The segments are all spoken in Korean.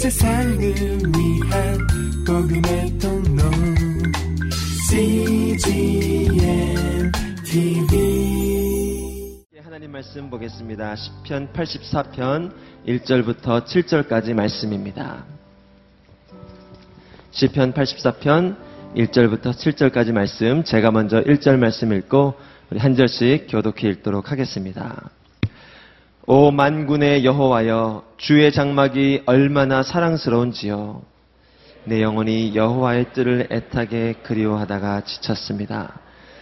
세상을 위한 복음의 통로 CGM TV 하나님 말씀 보겠습니다. 10편 84편 1절부터 7절까지 말씀입니다. 10편 84편 1절부터 7절까지 말씀 제가 먼저 1절 말씀 읽고 우리 한 절씩 교독해 읽도록 하겠습니다. 오 만군의 여호와여 주의 장막이 얼마나 사랑스러운지요 내 영혼이 여호와의 뜰을 애타게 그리워하다가 지쳤습니다.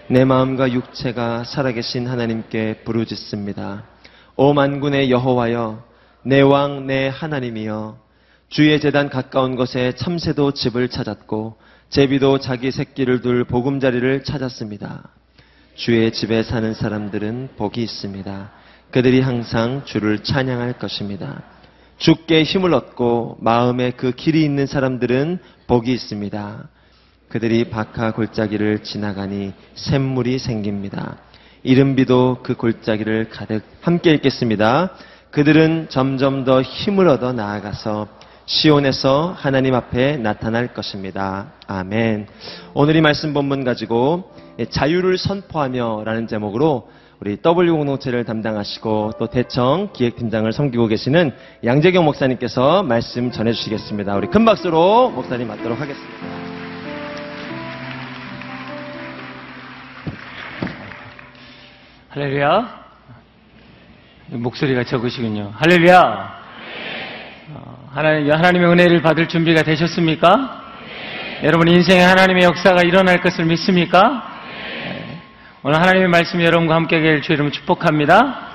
내 마음과 육체가 살아계신 하나님께 부르짖습니다. 오 만군의 여호와여 내 왕 내 하나님이여 주의 재단 가까운 곳에 참새도 집을 찾았고 제비도 자기 새끼를 둘 보금자리를 찾았습니다. 주의 집에 사는 사람들은 복이 있습니다. 그들이 항상 주를 찬양할 것입니다. 주께 힘을 얻고 마음에 그 길이 있는 사람들은 복이 있습니다. 그들이 바카 골짜기를 지나가니 샘물이 생깁니다. 이른비도 그 골짜기를 가득 함께 읽겠습니다. 그들은 점점 더 힘을 얻어 나아가서 시온에서 하나님 앞에 나타날 것입니다. 아멘. 오늘 이 말씀 본문 가지고 자유를 선포하며 라는 제목으로 우리 W 공동체를 담당하시고 또 대청 기획팀장을 섬기고 계시는 양재경 목사님께서 말씀 전해주시겠습니다. 우리 큰 박수로 목사님 맞도록 하겠습니다. 할렐루야. 목소리가 적으시군요. 할렐루야. 어, 하나님, 하나님의 은혜를 받을 준비가 되셨습니까? 여러분 인생에 하나님의 역사가 일어날 것을 믿습니까? 네. 오늘 하나님의 말씀 여러분과 함께 하길 주의 이름으로 축복합니다.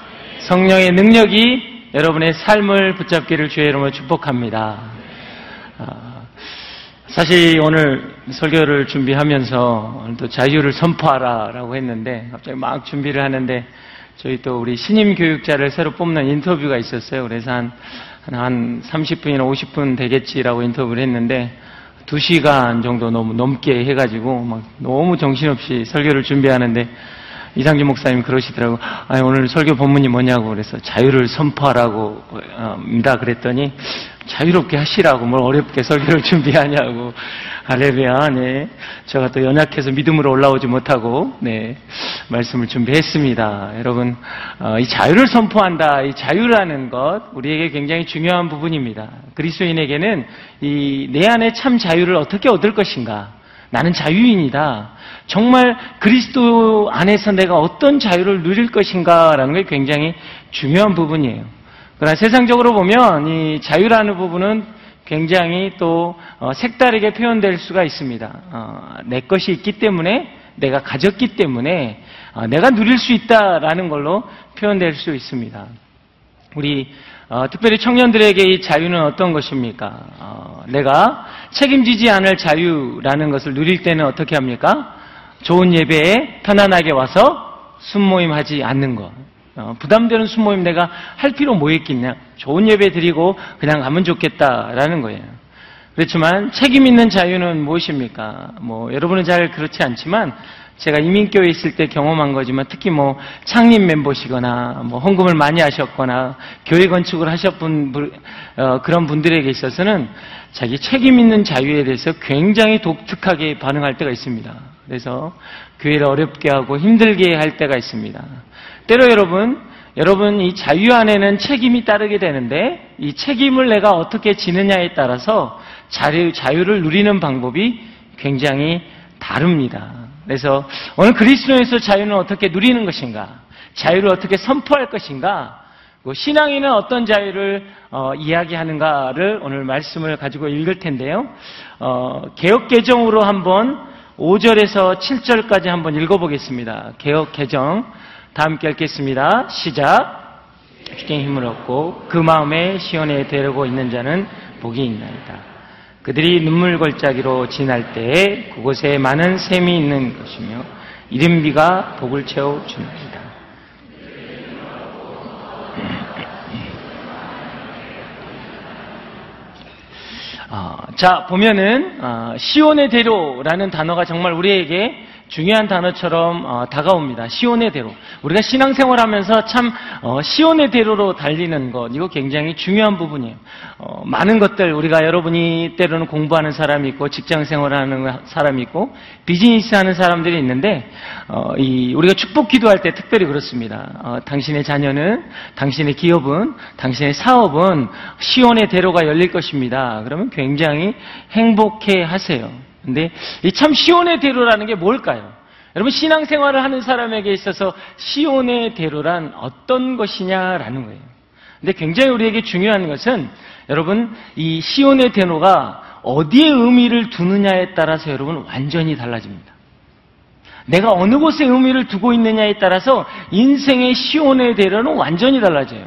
성령의 능력이 여러분의 삶을 붙잡기를 주의 이름으로 축복합니다. 어, 사실 오늘 설교를 준비하면서 오늘도 자유를 선포하라라고 했는데 갑자기 막 준비를 하는데 저희 또 우리 신임 교육자를 새로 뽑는 인터뷰가 있었어요. 그래서 한, 한 30분이나 50분 되겠지라고 인터뷰를 했는데 2시간 정도 너무 넘게 해가지고 막 너무 정신없이 설교를 준비하는데 이상진 목사님 그러시더라고. 아 오늘 설교 본문이 뭐냐고 그래서 자유를 선포하라고 입니다. 그랬더니 자유롭게 하시라고 뭘 어렵게 설교를 준비하냐고. 할렐루야. 네. 제가 또 연약해서 믿음으로 올라오지 못하고 네. 말씀을 준비했습니다. 여러분 어, 이 자유를 선포한다. 이 자유라는 것 우리에게 굉장히 중요한 부분입니다. 그리스도인에게는 이 내 안에 참 자유를 어떻게 얻을 것인가? 나는 자유인이다. 정말 그리스도 안에서 내가 어떤 자유를 누릴 것인가라는 게 굉장히 중요한 부분이에요. 그러나 세상적으로 보면 이 자유라는 부분은 굉장히 또 어, 색다르게 표현될 수가 있습니다. 어, 내 것이 있기 때문에 내가 가졌기 때문에 어, 내가 누릴 수 있다라는 걸로 표현될 수 있습니다. 우리 특별히 청년들에게 이 자유는 어떤 것입니까? 내가 책임지지 않을 자유라는 것을 누릴 때는 어떻게 합니까? 좋은 예배에 편안하게 와서 순모임하지 않는 것. 어, 부담되는 순모임 내가 할 필요 뭐 있겠냐. 좋은 예배 드리고 그냥 가면 좋겠다라는 거예요. 그렇지만 책임 있는 자유는 무엇입니까? 뭐 여러분은 잘 그렇지 않지만 제가 이민교회 있을 때 경험한 거지만 특히 뭐 창립 멤버시거나 뭐 헌금을 많이 하셨거나 교회 건축을 하셨던 어, 그런 분들에게 있어서는 자기 책임 있는 자유에 대해서 굉장히 독특하게 반응할 때가 있습니다. 그래서 교회를 어렵게 하고 힘들게 할 때가 있습니다. 때로 여러분, 여러분 이 자유 안에는 책임이 따르게 되는데 이 책임을 내가 어떻게 지느냐에 따라서 자유, 자유를 누리는 방법이 굉장히 다릅니다. 그래서 오늘 그리스도에서 자유는 어떻게 누리는 것인가? 자유를 어떻게 선포할 것인가? 신앙인은 어떤 자유를 어, 이야기하는가를 오늘 말씀을 가지고 읽을 텐데요. 어, 개혁 개정으로 한번 5절에서 7절까지 한번 읽어보겠습니다. 개혁 개정 다 함께 읽겠습니다. 시작. 주께 힘을 얻고 그 마음에 시온에 데려고 있는 자는 복이 있나이다. 그들이 눈물 걸자기로 지날 때에 그곳에 많은 샘이 있는 것이며 이른비가 복을 채워 줍니다. 어, 자 보면은 어, 시온의 대로라는 단어가 정말 우리에게 중요한 단어처럼 어, 다가옵니다. 시온의 대로. 우리가 신앙생활 하면서 참 어, 시온의 대로로 달리는 것 이거 굉장히 중요한 부분이에요. 어, 많은 것들 우리가 여러분이 때로는 공부하는 사람이 있고 직장 생활 하는 사람이 있고 비즈니스 하는 사람들이 있는데 어, 이 우리가 축복 기도할 때 특별히 그렇습니다. 어, 당신의 자녀는 당신의 기업은 당신의 사업은 시온의 대로가 열릴 것입니다. 그러면 굉장히 행복해 하세요. 근데 이 참 시온의 대로라는 게 뭘까요? 여러분 신앙생활을 하는 사람에게 있어서 시온의 대로란 어떤 것이냐라는 거예요. 근데 굉장히 우리에게 중요한 것은 여러분 이 시온의 대로가 어디에 의미를 두느냐에 따라서 여러분 완전히 달라집니다. 내가 어느 곳에 의미를 두고 있느냐에 따라서 인생의 시온의 대로는 완전히 달라져요.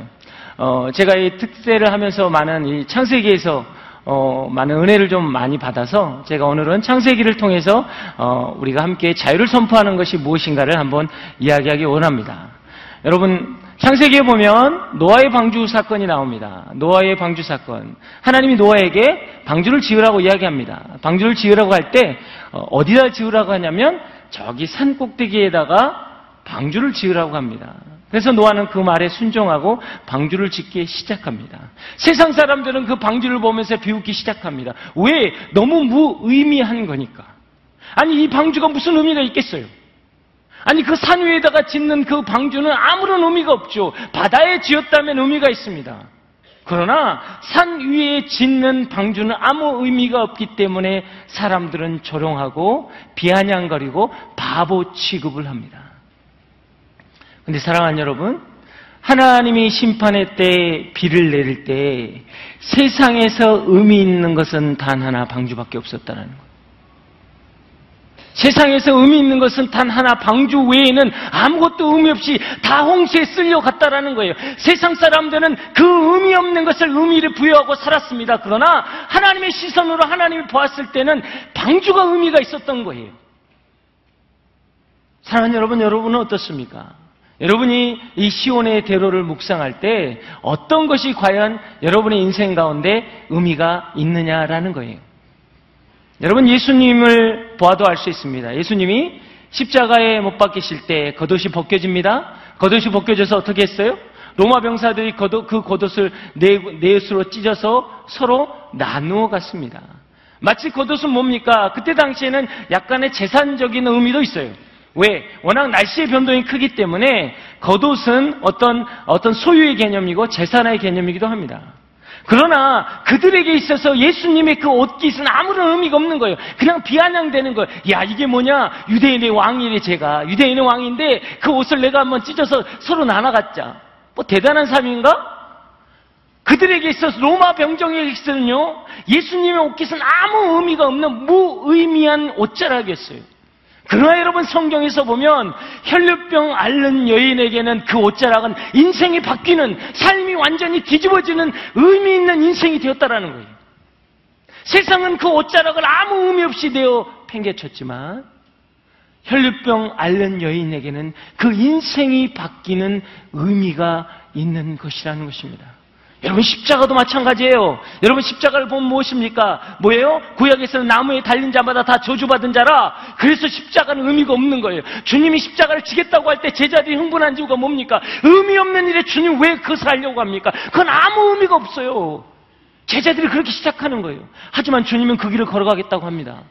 어, 제가 이 특세를 하면서 많은 이 창세기에서 어, 많은 은혜를 좀 많이 받아서 제가 오늘은 창세기를 통해서 어, 우리가 함께 자유를 선포하는 것이 무엇인가를 한번 이야기하기 원합니다. 여러분 창세기에 보면 노아의 방주 사건이 나옵니다. 노아의 방주 사건. 하나님이 노아에게 방주를 지으라고 이야기합니다. 방주를 지으라고 할 때 어, 어디다 지으라고 하냐면 저기 산 꼭대기에다가 방주를 지으라고 합니다. 그래서 노아는 그 말에 순종하고 방주를 짓기 시작합니다. 세상 사람들은 그 방주를 보면서 비웃기 시작합니다. 왜? 너무 무의미한 거니까. 아니, 이 방주가 무슨 의미가 있겠어요? 아니, 그 산 위에다가 짓는 그 방주는 아무런 의미가 없죠. 바다에 지었다면 의미가 있습니다. 그러나 산 위에 짓는 방주는 아무 의미가 없기 때문에 사람들은 조롱하고 비아냥거리고 바보 취급을 합니다. 근데 사랑하는 여러분, 하나님이 심판의 때 비를 내릴 때 세상에서 의미 있는 것은 단 하나 방주밖에 없었다는 거예요. 세상에서 의미 있는 것은 단 하나 방주 외에는 아무것도 의미 없이 다 홍수에 쓸려 갔다라는 거예요. 세상 사람들은 그 의미 없는 것을 의미를 부여하고 살았습니다. 그러나 하나님의 시선으로 하나님이 보았을 때는 방주가 의미가 있었던 거예요. 사랑하는 여러분, 여러분은 어떻습니까? 여러분이 이 시온의 대로를 묵상할 때 어떤 것이 과연 여러분의 인생 가운데 의미가 있느냐라는 거예요. 여러분 예수님을 보아도 알 수 있습니다. 예수님이 십자가에 못 박히실 때 겉옷이 벗겨집니다. 겉옷이 벗겨져서 어떻게 했어요? 로마 병사들이 겉옷, 그 겉옷을 네옷으로 찢어서 서로 나누어 갔습니다. 마치 겉옷은 뭡니까? 그때 당시에는 약간의 재산적인 의미도 있어요. 왜? 워낙 날씨의 변동이 크기 때문에 겉옷은 어떤, 어떤 소유의 개념이고 재산의 개념이기도 합니다. 그러나 그들에게 있어서 예수님의 그 옷깃은 아무런 의미가 없는 거예요. 그냥 비아냥되는 거예요. 야, 이게 뭐냐? 유대인의 왕이래, 제가. 유대인의 왕인데 그 옷을 내가 한번 찢어서 서로 나눠갔자. 뭐 대단한 삶인가? 그들에게 있어서 로마 병정에게 있어서는요, 예수님의 옷깃은 아무 의미가 없는 무의미한 옷자락이었어요. 그러나 여러분 성경에서 보면 혈류병 앓는 여인에게는 그 옷자락은 인생이 바뀌는 삶이 완전히 뒤집어지는 의미 있는 인생이 되었다라는 거예요. 세상은 그 옷자락을 아무 의미 없이 되어 팽개쳤지만 혈류병 앓는 여인에게는 그 인생이 바뀌는 의미가 있는 것이라는 것입니다. 여러분 십자가도 마찬가지예요. 여러분 십자가를 보면 무엇입니까? 뭐예요? 구약에서는 나무에 달린 자마다 다 저주받은 자라. 그래서 십자가는 의미가 없는 거예요. 주님이 십자가를 지겠다고 할 때 제자들이 흥분한 이유가 뭡니까? 의미 없는 일에 주님 왜 그것을 하려고 합니까? 그건 아무 의미가 없어요. 제자들이 그렇게 시작하는 거예요. 하지만 주님은 그 길을 걸어가겠다고 합니다.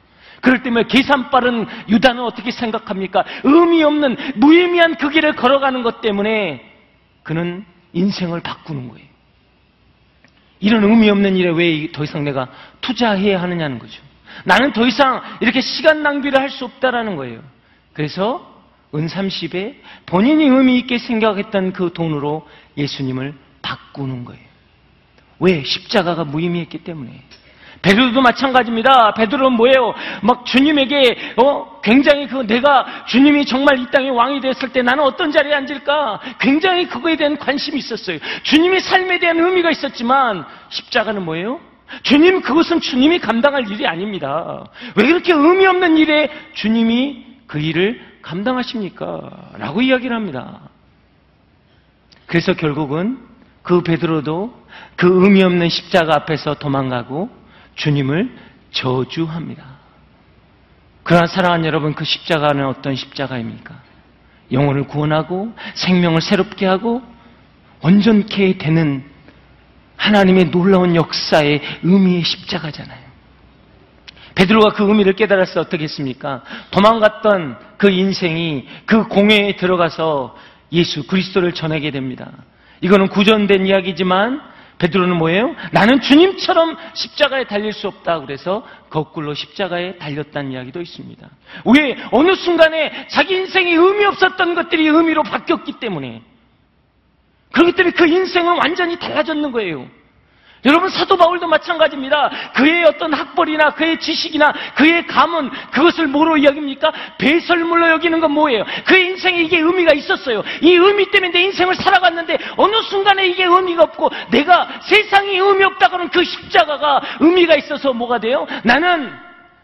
그럴 때면 계산 빠른 유다는 어떻게 생각합니까? 의미 없는 무의미한 그 길을 걸어가는 것 때문에 그는 인생을 바꾸는 거예요. 이런 의미 없는 일에 왜 더 이상 내가 투자해야 하느냐는 거죠. 나는 더 이상 이렇게 시간 낭비를 할 수 없다라는 거예요. 그래서 은 30에 본인이 의미 있게 생각했던 그 돈으로 예수님을 바꾸는 거예요. 왜? 십자가가 무의미했기 때문에. 베드로도 마찬가지입니다. 베드로는 뭐예요? 막 주님에게 어 굉장히 그 내가 주님이 정말 이 땅의 왕이 됐을 때 나는 어떤 자리에 앉을까? 굉장히 그거에 대한 관심이 있었어요. 주님의 삶에 대한 의미가 있었지만 십자가는 뭐예요? 주님 그것은 주님이 감당할 일이 아닙니다. 왜 그렇게 의미 없는 일에 주님이 그 일을 감당하십니까? 라고 이야기를 합니다. 그래서 결국은 그 베드로도 그 의미 없는 십자가 앞에서 도망가고 주님을 저주합니다. 그러나 사랑하는 여러분, 그 십자가는 어떤 십자가입니까? 영혼을 구원하고 생명을 새롭게 하고 온전케 되는 하나님의 놀라운 역사의 의미의 십자가잖아요. 베드로가 그 의미를 깨달았을 때 어떻게 했습니까? 도망갔던 그 인생이 그 공회에 들어가서 예수 그리스도를 전하게 됩니다. 이거는 구전된 이야기지만 베드로는 뭐예요? 나는 주님처럼 십자가에 달릴 수 없다. 그래서 거꾸로 십자가에 달렸다는 이야기도 있습니다. 왜? 어느 순간에 자기 인생이 의미 없었던 것들이 의미로 바뀌었기 때문에. 그렇기 때문에 그 인생은 완전히 달라졌는 거예요. 여러분 사도 바울도 마찬가지입니다. 그의 어떤 학벌이나 그의 지식이나 그의 감은 그것을 뭐로 여깁니까? 배설물로 여기는 건 뭐예요? 그의 인생에 이게 의미가 있었어요. 이 의미 때문에 내 인생을 살아갔는데 어느 순간에 이게 의미가 없고 내가 세상이 의미 없다고는 그 십자가가 의미가 있어서 뭐가 돼요? 나는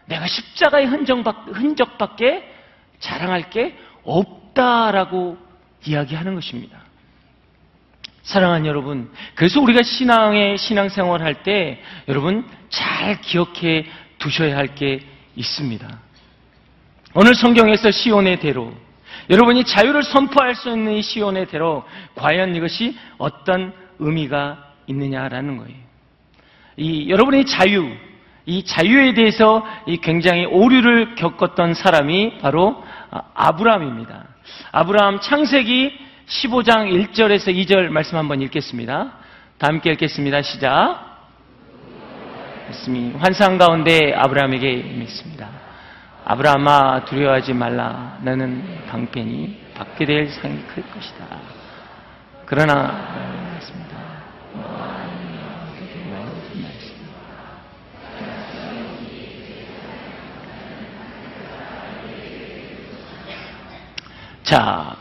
내가 십자가의 흔적밖, 흔적밖에 자랑할 게 없다라고 이야기하는 것입니다. 사랑하는 여러분, 그래서 우리가 신앙의 신앙생활 할 때 여러분 잘 기억해 두셔야 할 게 있습니다. 오늘 성경에서 시온의 대로 여러분이 자유를 선포할 수 있는 이 시온의 대로 과연 이것이 어떤 의미가 있느냐라는 거예요. 이 여러분의 자유, 이 자유에 대해서 이 굉장히 오류를 겪었던 사람이 바로 아브라함입니다. 아브라함 창세기 15장 1절에서 2절 말씀 한번 읽겠습니다. 다 함께 읽겠습니다. 시작. 말씀이 환상 가운데 아브라함에게 임했습니다. 아브라함아 두려워하지 말라. 나는 방편이 받게 될 상이 클 것이다. 그러나 자,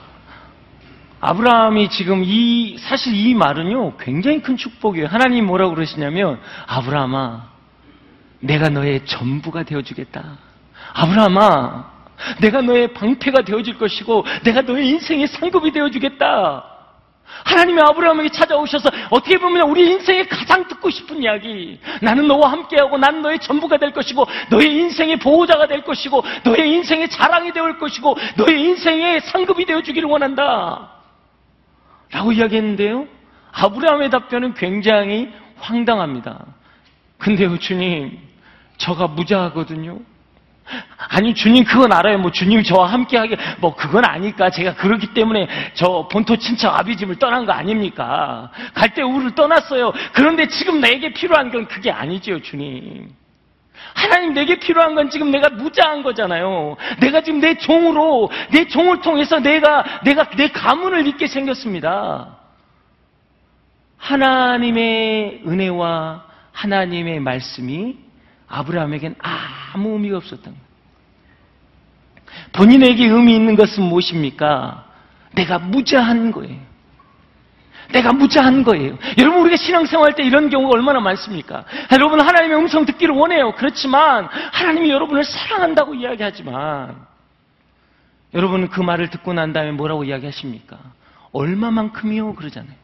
아브라함이 지금 이, 사실 이 말은요, 굉장히 큰 축복이에요. 하나님 뭐라고 그러시냐면, 아브라함아, 내가 너의 전부가 되어주겠다. 아브라함아, 내가 너의 방패가 되어줄 것이고, 내가 너의 인생의 상급이 되어주겠다. 하나님이 아브라함에게 찾아오셔서 어떻게 보면 우리 인생에 가장 듣고 싶은 이야기. 나는 너와 함께하고 나는 너의 전부가 될 것이고 너의 인생의 보호자가 될 것이고 너의 인생의 자랑이 되올 것이고 너의 인생의 상급이 되어 주기를 원한다. 라고 이야기했는데요. 아브라함의 답변은 굉장히 황당합니다. 근데요, 주님, 저가 무자하거든요. 아니, 주님, 그건 알아요. 뭐, 주님 저와 함께 하게, 뭐, 그건 아니까. 제가 그렇기 때문에 저 본토 친척 아비집을 떠난 거 아닙니까? 갈대 우를 떠났어요. 그런데 지금 내게 필요한 건 그게 아니지요, 주님. 하나님 내게 필요한 건 지금 내가 무자한 거잖아요. 내가 지금 내 종으로 내 종을 통해서 내가 내가 내 가문을 잊게 생겼습니다. 하나님의 은혜와 하나님의 말씀이 아브라함에겐 아무 의미가 없었던 거예요. 본인에게 의미 있는 것은 무엇입니까? 내가 무자한 거예요. 내가 무자한 거예요. 여러분 우리가 신앙생활 때 이런 경우가 얼마나 많습니까? 여러분 하나님의 음성 듣기를 원해요. 그렇지만 하나님이 여러분을 사랑한다고 이야기하지만 여러분은 그 말을 듣고 난 다음에 뭐라고 이야기하십니까? 얼마만큼이요? 그러잖아요.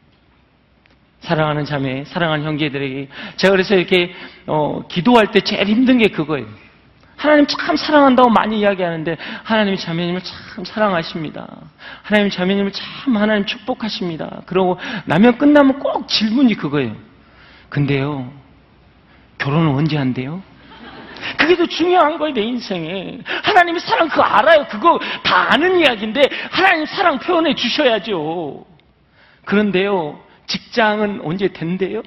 사랑하는 자매, 사랑하는 형제들에게 제가 그래서 이렇게 어, 기도할 때 제일 힘든 게 그거예요. 하나님 참 사랑한다고 많이 이야기하는데 하나님이 자매님을 참 사랑하십니다. 하나님 자매님을 참 하나님 축복하십니다. 그러고 나면 끝나면 꼭 질문이 그거예요. 근데요, 결혼은 언제 한대요? 그게 더 중요한 거예요, 내 인생에. 하나님이 사랑 그거 알아요. 그거 다 아는 이야기인데 하나님 사랑 표현해 주셔야죠. 그런데요, 직장은 언제 된대요?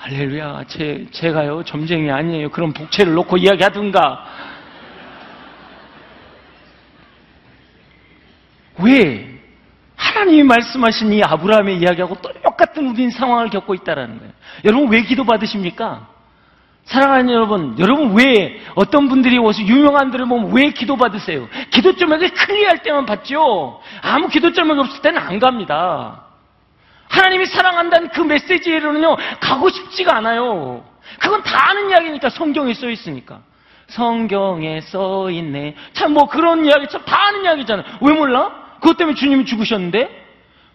할렐루야, 제, 제가요, 점쟁이 아니에요. 그런 복채를 놓고 이야기하든가. 왜? 하나님이 말씀하신 이 아브라함의 이야기하고 똑같은 우린 상황을 겪고 있다는 거예요. 여러분 왜 기도 받으십니까? 사랑하는 여러분, 여러분 왜 어떤 분들이 오서 유명한 들을 보면 왜 기도 받으세요? 기도 점액이 클리할 때만 받죠. 아무 기도 점액이 없을 때는 안 갑니다. 하나님이 사랑한다는 그 메시지로는요, 가고 싶지가 않아요. 그건 다 아는 이야기니까, 성경에 써 있으니까. 성경에 써 있네. 참, 뭐 그런 이야기 참 다 아는 이야기잖아요. 왜 몰라? 그것 때문에 주님이 죽으셨는데?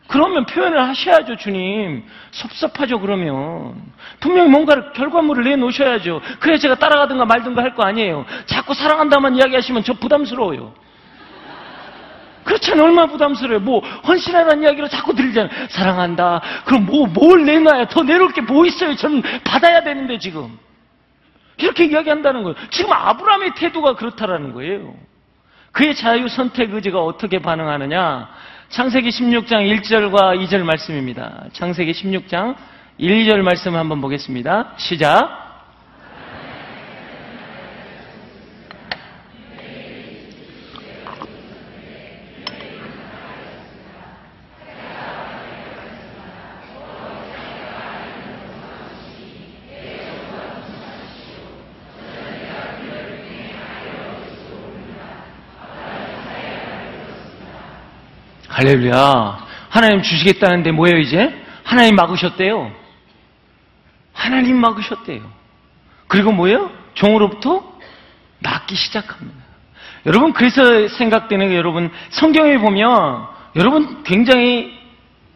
그러면 표현을 하셔야죠, 주님. 섭섭하죠, 그러면. 분명히 뭔가를 결과물을 내놓으셔야죠. 그래야 제가 따라가든가 말든가 할 거 아니에요. 자꾸 사랑한다만 이야기하시면 저 부담스러워요. 그렇잖아요. 얼마나 부담스러워요. 뭐, 헌신하라는 이야기로 자꾸 들리잖아요. 사랑한다. 그럼 뭐, 뭘 내놔야 더 내놓을 게 뭐 있어요? 저는 받아야 되는데, 지금. 이렇게 이야기한다는 거예요. 지금 아브라함의 태도가 그렇다라는 거예요. 그의 자유 선택 의지가 어떻게 반응하느냐? 창세기 16장 1절과 2절 말씀입니다. 창세기 16장 1, 2절 말씀 한번 보겠습니다. 시작. 할렐루야. 하나님 주시겠다는데 뭐예요, 이제? 하나님 막으셨대요. 하나님 막으셨대요. 그리고 뭐예요? 종으로부터 막기 시작합니다. 여러분, 그래서 생각되는 게 여러분, 성경에 보면 여러분 굉장히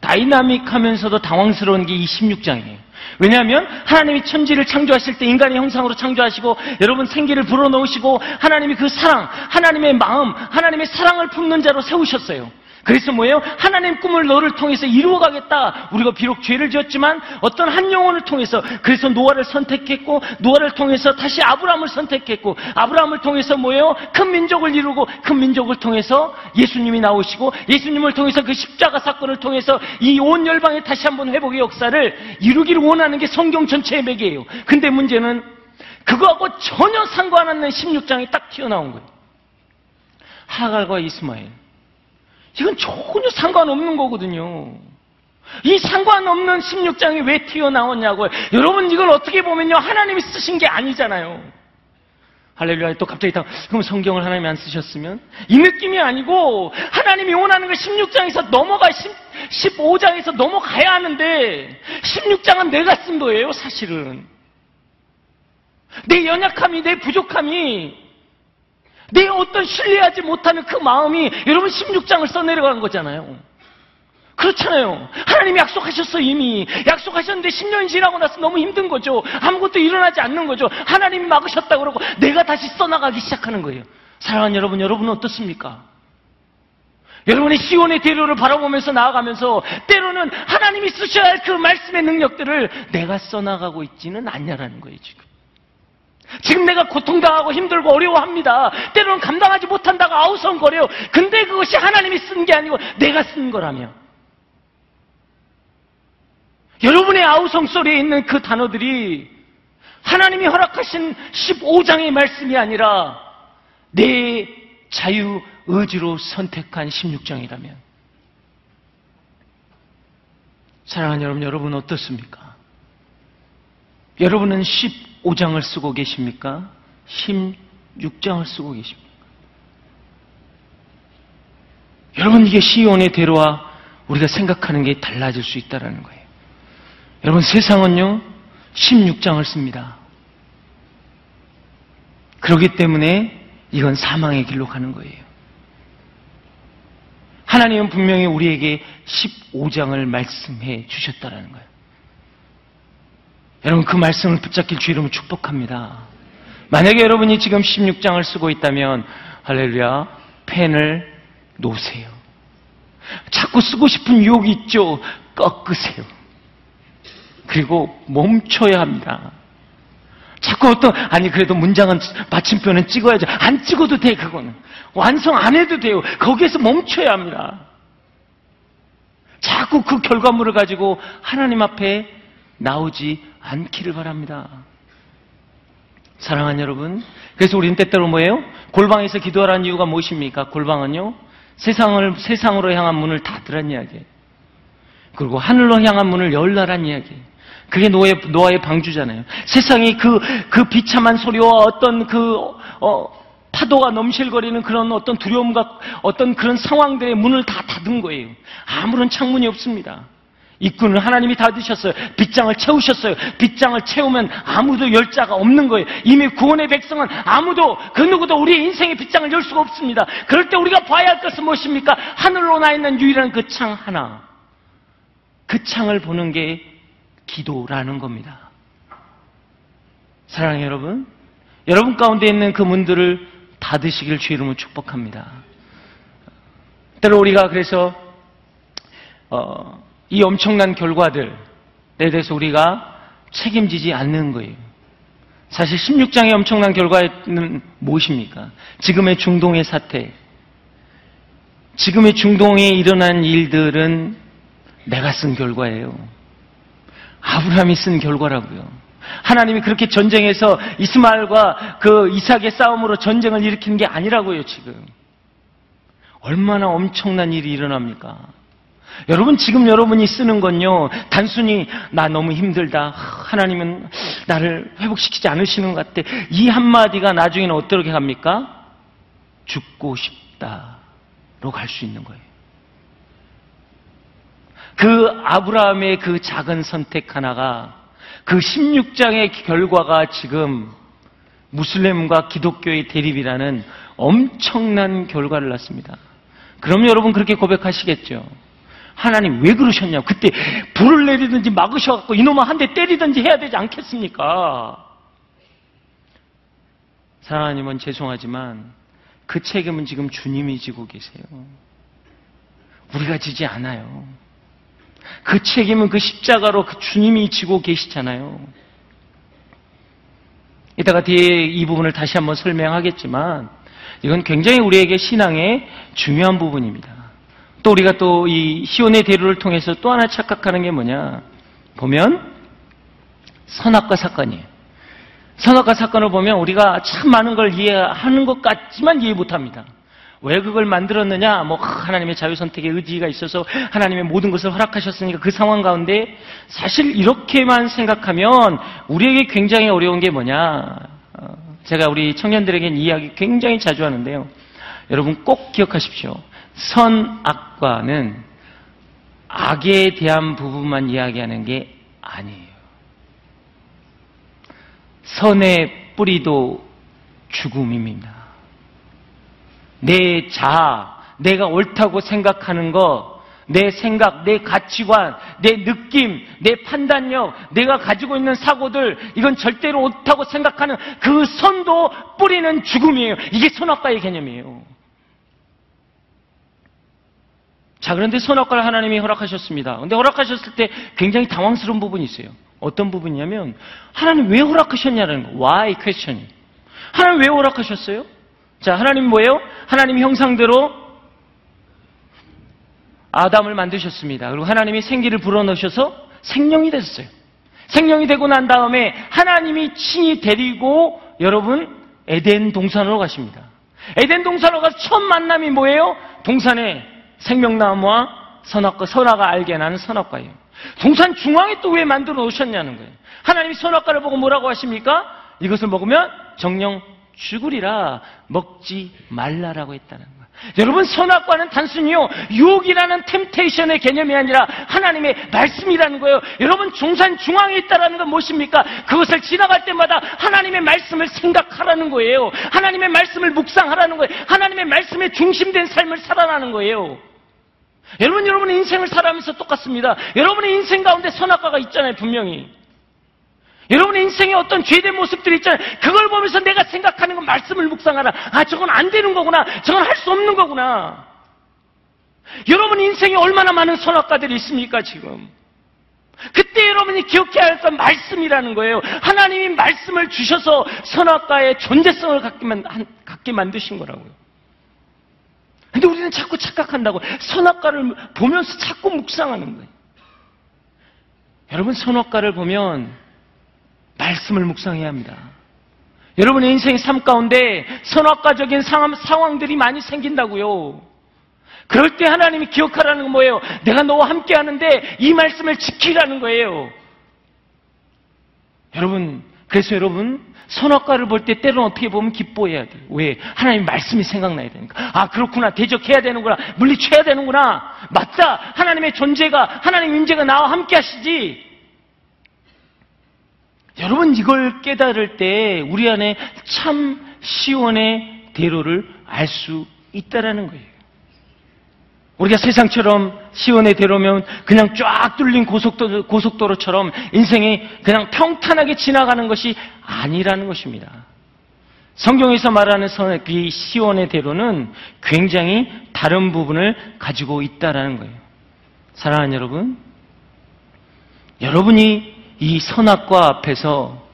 다이나믹 하면서도 당황스러운 게 이 16장이에요. 왜냐하면 하나님이 천지를 창조하실 때 인간의 형상으로 창조하시고 여러분 생기를 불어넣으시고 하나님이 그 사랑, 하나님의 마음, 하나님의 사랑을 품는 자로 세우셨어요. 그래서 뭐예요? 하나님 꿈을 너를 통해서 이루어가겠다. 우리가 비록 죄를 지었지만 어떤 한 영혼을 통해서 그래서 노아를 선택했고 노아를 통해서 다시 아브라함을 선택했고 아브라함을 통해서 뭐예요? 큰 민족을 이루고 큰 민족을 통해서 예수님이 나오시고 예수님을 통해서 그 십자가 사건을 통해서 이 온 열방의 다시 한번 회복의 역사를 이루기를 원하는 게 성경 전체의 맥이에요. 근데 문제는 그거하고 전혀 상관없는 16장이 딱 튀어나온 거예요. 하갈과 이스마엘. 이건 전혀 상관없는 거거든요. 이 상관없는 16장이 왜 튀어나왔냐고요. 여러분 이걸 어떻게 보면요. 하나님이 쓰신 게 아니잖아요. 할렐루야. 또 갑자기 다, 그럼 성경을 하나님이 안 쓰셨으면? 이 느낌이 아니고, 하나님이 원하는 걸 16장에서 넘어가, 10, 15장에서 넘어가야 하는데, 16장은 내가 쓴 거예요, 사실은. 내 연약함이, 내 부족함이, 내 어떤 신뢰하지 못하는 그 마음이 여러분 16장을 써내려간 거잖아요. 그렇잖아요. 하나님이 약속하셨어, 이미. 약속하셨는데 10년이 지나고 나서 너무 힘든 거죠. 아무것도 일어나지 않는 거죠. 하나님이 막으셨다 그러고 내가 다시 써나가기 시작하는 거예요. 사랑하는 여러분, 여러분은 어떻습니까? 여러분이 시온의 대로를 바라보면서 나아가면서 때로는 하나님이 쓰셔야 할 그 말씀의 능력들을 내가 써나가고 있지는 않냐라는 거예요, 지금. 지금 내가 고통당하고 힘들고 어려워합니다. 때로는 감당하지 못한다고 아우성거려요. 근데 그것이 하나님이 쓴 게 아니고 내가 쓴 거라며. 여러분의 아우성 소리에 있는 그 단어들이 하나님이 허락하신 15장의 말씀이 아니라 내 자유 의지로 선택한 16장이라면 사랑하는 여러분, 여러분 어떻습니까? 여러분은 15장을 쓰고 계십니까? 16장을 쓰고 계십니까? 여러분 이게 시온의 대로와 우리가 생각하는 게 달라질 수 있다는 거예요. 여러분 세상은요 16장을 씁니다. 그렇기 때문에 이건 사망의 길로 가는 거예요. 하나님은 분명히 우리에게 15장을 말씀해 주셨다는 거예요. 여러분 그 말씀을 붙잡길 주 이름으로 축복합니다. 만약에 여러분이 지금 16장을 쓰고 있다면 할렐루야 펜을 놓으세요. 자꾸 쓰고 싶은 유혹이 있죠. 꺾으세요. 그리고 멈춰야 합니다. 자꾸 어떤 아니 그래도 문장은 받침표는 찍어야죠. 안 찍어도 돼 그거는 완성 안 해도 돼요. 거기에서 멈춰야 합니다. 자꾸 그 결과물을 가지고 하나님 앞에 나오지 않기를 바랍니다. 사랑하는 여러분, 그래서 우리는 때때로 뭐예요? 골방에서 기도하라는 이유가 무엇입니까? 골방은요, 세상을, 세상으로 향한 문을 닫으란 이야기예요. 그리고 하늘로 향한 문을 열라란 이야기예요. 그게 노아의, 노아의 방주잖아요. 세상이 그, 그 비참한 소리와 어떤 그, 어, 파도가 넘실거리는 그런 어떤 두려움과 어떤 그런 상황들의 문을 다 닫은 거예요. 아무런 창문이 없습니다. 입구는 하나님이 닫으셨어요. 빗장을 채우셨어요. 빗장을 채우면 아무도 열 자가 없는 거예요. 이미 구원의 백성은 아무도 그 누구도 우리의 인생의 빗장을 열 수가 없습니다. 그럴 때 우리가 봐야 할 것은 무엇입니까? 하늘로 나 있는 유일한 그 창 하나. 그 창을 보는 게 기도라는 겁니다. 사랑하는 여러분, 여러분 가운데 있는 그 문들을 닫으시길 주 이름으로 축복합니다. 때로 우리가 그래서 어, 이 엄청난 결과들에 대해서 우리가 책임지지 않는 거예요. 사실 16장의 엄청난 결과는 무엇입니까? 지금의 중동의 사태, 지금의 중동에 일어난 일들은 내가 쓴 결과예요. 아브라함이 쓴 결과라고요. 하나님이 그렇게 전쟁에서 이스마엘과 그 이삭의 싸움으로 전쟁을 일으키는 게 아니라고요, 지금. 얼마나 엄청난 일이 일어납니까? 여러분, 지금 여러분이 쓰는 건요, 단순히 나 너무 힘들다. 하나님은 나를 회복시키지 않으시는 것 같아. 이 한마디가 나중에는 어떻게 합니까? 죽고 싶다로 갈 수 있는 거예요. 그 아브라함의 그 작은 선택 하나가 그 16장의 결과가 지금 무슬림과 기독교의 대립이라는 엄청난 결과를 낳습니다. 그럼 여러분 그렇게 고백하시겠죠. 하나님 왜 그러셨냐고. 그때 불을 내리든지 막으셔갖고 이놈아 한 대 때리든지 해야 되지 않겠습니까? 사랑하님은 죄송하지만 그 책임은 지금 주님이 지고 계세요. 우리가 지지 않아요. 그 책임은 그 십자가로 그 주님이 지고 계시잖아요. 이따가 뒤에 이 부분을 다시 한번 설명하겠지만 이건 굉장히 우리에게 신앙의 중요한 부분입니다. 또 우리가 또 이 시온의 대로를 통해서 또 하나 착각하는 게 뭐냐? 보면 선악과 사건이에요. 선악과 사건을 보면 우리가 참 많은 걸 이해하는 것 같지만 이해 못합니다. 왜 그걸 만들었느냐? 뭐 하나님의 자유 선택의 의지가 있어서 하나님의 모든 것을 허락하셨으니까 그 상황 가운데 사실 이렇게만 생각하면 우리에게 굉장히 어려운 게 뭐냐? 어, 제가 우리 청년들에겐 이야기 굉장히 자주 하는데요. 여러분 꼭 기억하십시오. 선악과는 악에 대한 부분만 이야기하는 게 아니에요. 선의 뿌리도 죽음입니다. 내 자아, 내가 옳다고 생각하는 것, 내 생각, 내 가치관, 내 느낌, 내 판단력, 내가 가지고 있는 사고들, 이건 절대로 옳다고 생각하는 그 선도 뿌리는 죽음이에요. 이게 선악과의 개념이에요. 자, 그런데 선악과를 하나님이 허락하셨습니다. 근데 허락하셨을 때 굉장히 당황스러운 부분이 있어요. 어떤 부분이냐면, 하나님 왜 허락하셨냐는 거. Why question. 하나님 왜 허락하셨어요? 자, 하나님 뭐예요? 하나님 형상대로 아담을 만드셨습니다. 그리고 하나님이 생기를 불어넣으셔서 생명이 됐어요. 생명이 되고 난 다음에 하나님이 친히 데리고 여러분 에덴 동산으로 가십니다. 에덴 동산으로 가서 첫 만남이 뭐예요? 동산에 생명나무와 선악과 선악가 알게 나는 선악과예요. 동산 중앙에 또 왜 만들어 놓으셨냐는 거예요. 하나님이 선악과를 보고 뭐라고 하십니까? 이것을 먹으면 정령 죽으리라 먹지 말라라고 했다는 거예요. 여러분 선악과는 단순히요 유혹이라는 템테이션의 개념이 아니라 하나님의 말씀이라는 거예요. 여러분 중산 중앙에 있다라는 건 무엇입니까? 그것을 지나갈 때마다 하나님의 말씀을 생각하라는 거예요. 하나님의 말씀을 묵상하라는 거예요. 하나님의 말씀에 중심된 삶을 살아나는 거예요. 여러분 여러분의 인생을 살아가면서 똑같습니다. 여러분의 인생 가운데 선악과가 있잖아요 분명히. 여러분의 인생에 어떤 죄된 모습들이 있잖아요. 그걸 보면서 내가 생각하는 건 말씀을 묵상하라. 아, 저건 안 되는 거구나. 저건 할 수 없는 거구나. 여러분 인생에 얼마나 많은 선악과들이 있습니까, 지금? 그때 여러분이 기억해야 할 건 말씀이라는 거예요. 하나님이 말씀을 주셔서 선악과의 존재성을 갖게, 만, 갖게 만드신 거라고요. 근데 우리는 자꾸 착각한다고. 선악과를 보면서 자꾸 묵상하는 거예요. 여러분, 선악과를 보면 말씀을 묵상해야 합니다. 여러분의 인생 삶 가운데 선악과적인 상황들이 많이 생긴다고요. 그럴 때 하나님이 기억하라는 건 뭐예요? 내가 너와 함께 하는데 이 말씀을 지키라는 거예요. 여러분, 그래서 여러분, 선악과를 볼 때 때로는 어떻게 보면 기뻐해야 돼요. 왜? 하나님 말씀이 생각나야 되니까. 아, 그렇구나. 대적해야 되는구나. 물리쳐야 되는구나. 맞다. 하나님의 존재가, 하나님 임재가 나와 함께 하시지. 여러분 이걸 깨달을 때 우리 안에 참 시원의 대로를 알 수 있다라는 거예요. 우리가 세상처럼 시원에 대로면 그냥 쫙 뚫린 고속도로, 고속도로처럼 인생이 그냥 평탄하게 지나가는 것이 아니라는 것입니다. 성경에서 말하는 선- 그 시원의 대로는 굉장히 다른 부분을 가지고 있다라는 거예요. 사랑하는 여러분, 여러분이 이 선악과 앞에서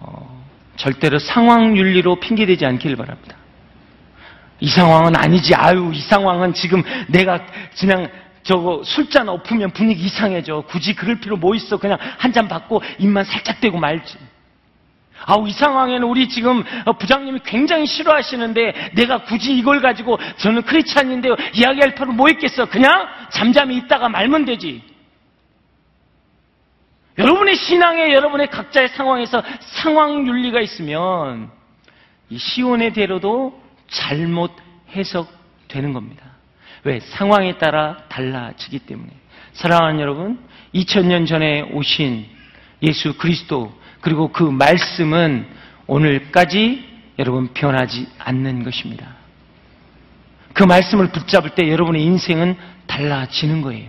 어, 절대로 상황 윤리로 핑계대지 않기를 바랍니다. 이 상황은 아니지. 아유, 이 상황은 지금 내가 그냥 저거 술잔 엎으면 분위기 이상해져. 굳이 그럴 필요 뭐 있어. 그냥 한 잔 받고 입만 살짝 대고 말지. 아우, 이 상황에는 우리 지금 어, 부장님이 굉장히 싫어하시는데 내가 굳이 이걸 가지고 저는 크리스찬인데요. 이야기할 필요 뭐 있겠어. 그냥 잠잠히 있다가 말면 되지. 여러분의 신앙에 여러분의 각자의 상황에서 상황 윤리가 있으면 이 시온의 대로도 잘못 해석되는 겁니다. 왜? 상황에 따라 달라지기 때문에. 사랑하는 여러분, 2000년 전에 오신 예수 그리스도 그리고 그 말씀은 오늘까지 여러분 변하지 않는 것입니다. 그 말씀을 붙잡을 때 여러분의 인생은 달라지는 거예요.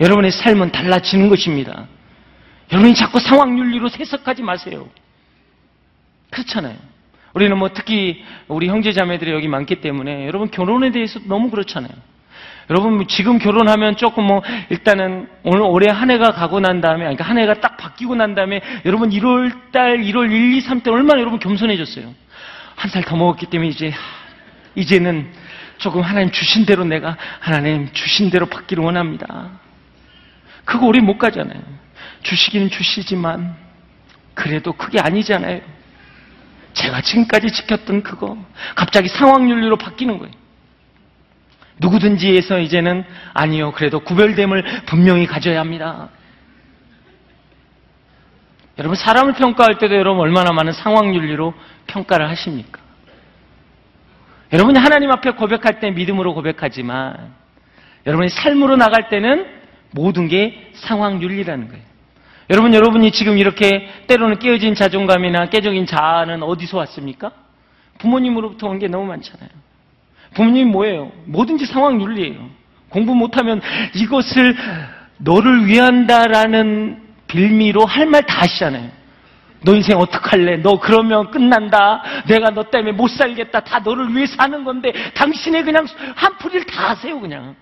여러분의 삶은 달라지는 것입니다. 여러분이 자꾸 상황 윤리로 해석하지 마세요. 그렇잖아요. 우리는 뭐 특히 우리 형제 자매들이 여기 많기 때문에 여러분 결혼에 대해서 너무 그렇잖아요. 여러분 지금 결혼하면 조금 뭐 일단은 오늘 올해 한 해가 가고 난 다음에 그러니까 한 해가 딱 바뀌고 난 다음에 여러분 1월 달 1월 1, 2, 3때 얼마나 여러분 겸손해졌어요. 한 살 더 먹었기 때문에 이제 이제는 조금 하나님 주신 대로 내가 하나님 주신 대로 받기를 원합니다. 그거 우리 못 가잖아요. 주시기는 주시지만 그래도 그게 아니잖아요. 제가 지금까지 지켰던 그거 갑자기 상황 윤리로 바뀌는 거예요. 누구든지에서 이제는 아니요. 그래도 구별됨을 분명히 가져야 합니다. 여러분 사람을 평가할 때도 여러분 얼마나 많은 상황 윤리로 평가를 하십니까? 여러분이 하나님 앞에 고백할 때 믿음으로 고백하지만 여러분이 삶으로 나갈 때는 모든 게 상황 윤리라는 거예요. 여러분, 여러분이 지금 이렇게 때로는 깨어진 자존감이나 깨져진 자아는 어디서 왔습니까? 부모님으로부터 온 게 너무 많잖아요. 부모님이 뭐예요? 뭐든지 상황 윤리예요. 공부 못하면 이것을 너를 위한다라는 빌미로 할 말 다 하시잖아요. 너 인생 어떡할래? 너 그러면 끝난다. 내가 너 때문에 못 살겠다. 다 너를 위해 사는 건데 당신의 그냥 한풀이를 다 하세요, 그냥.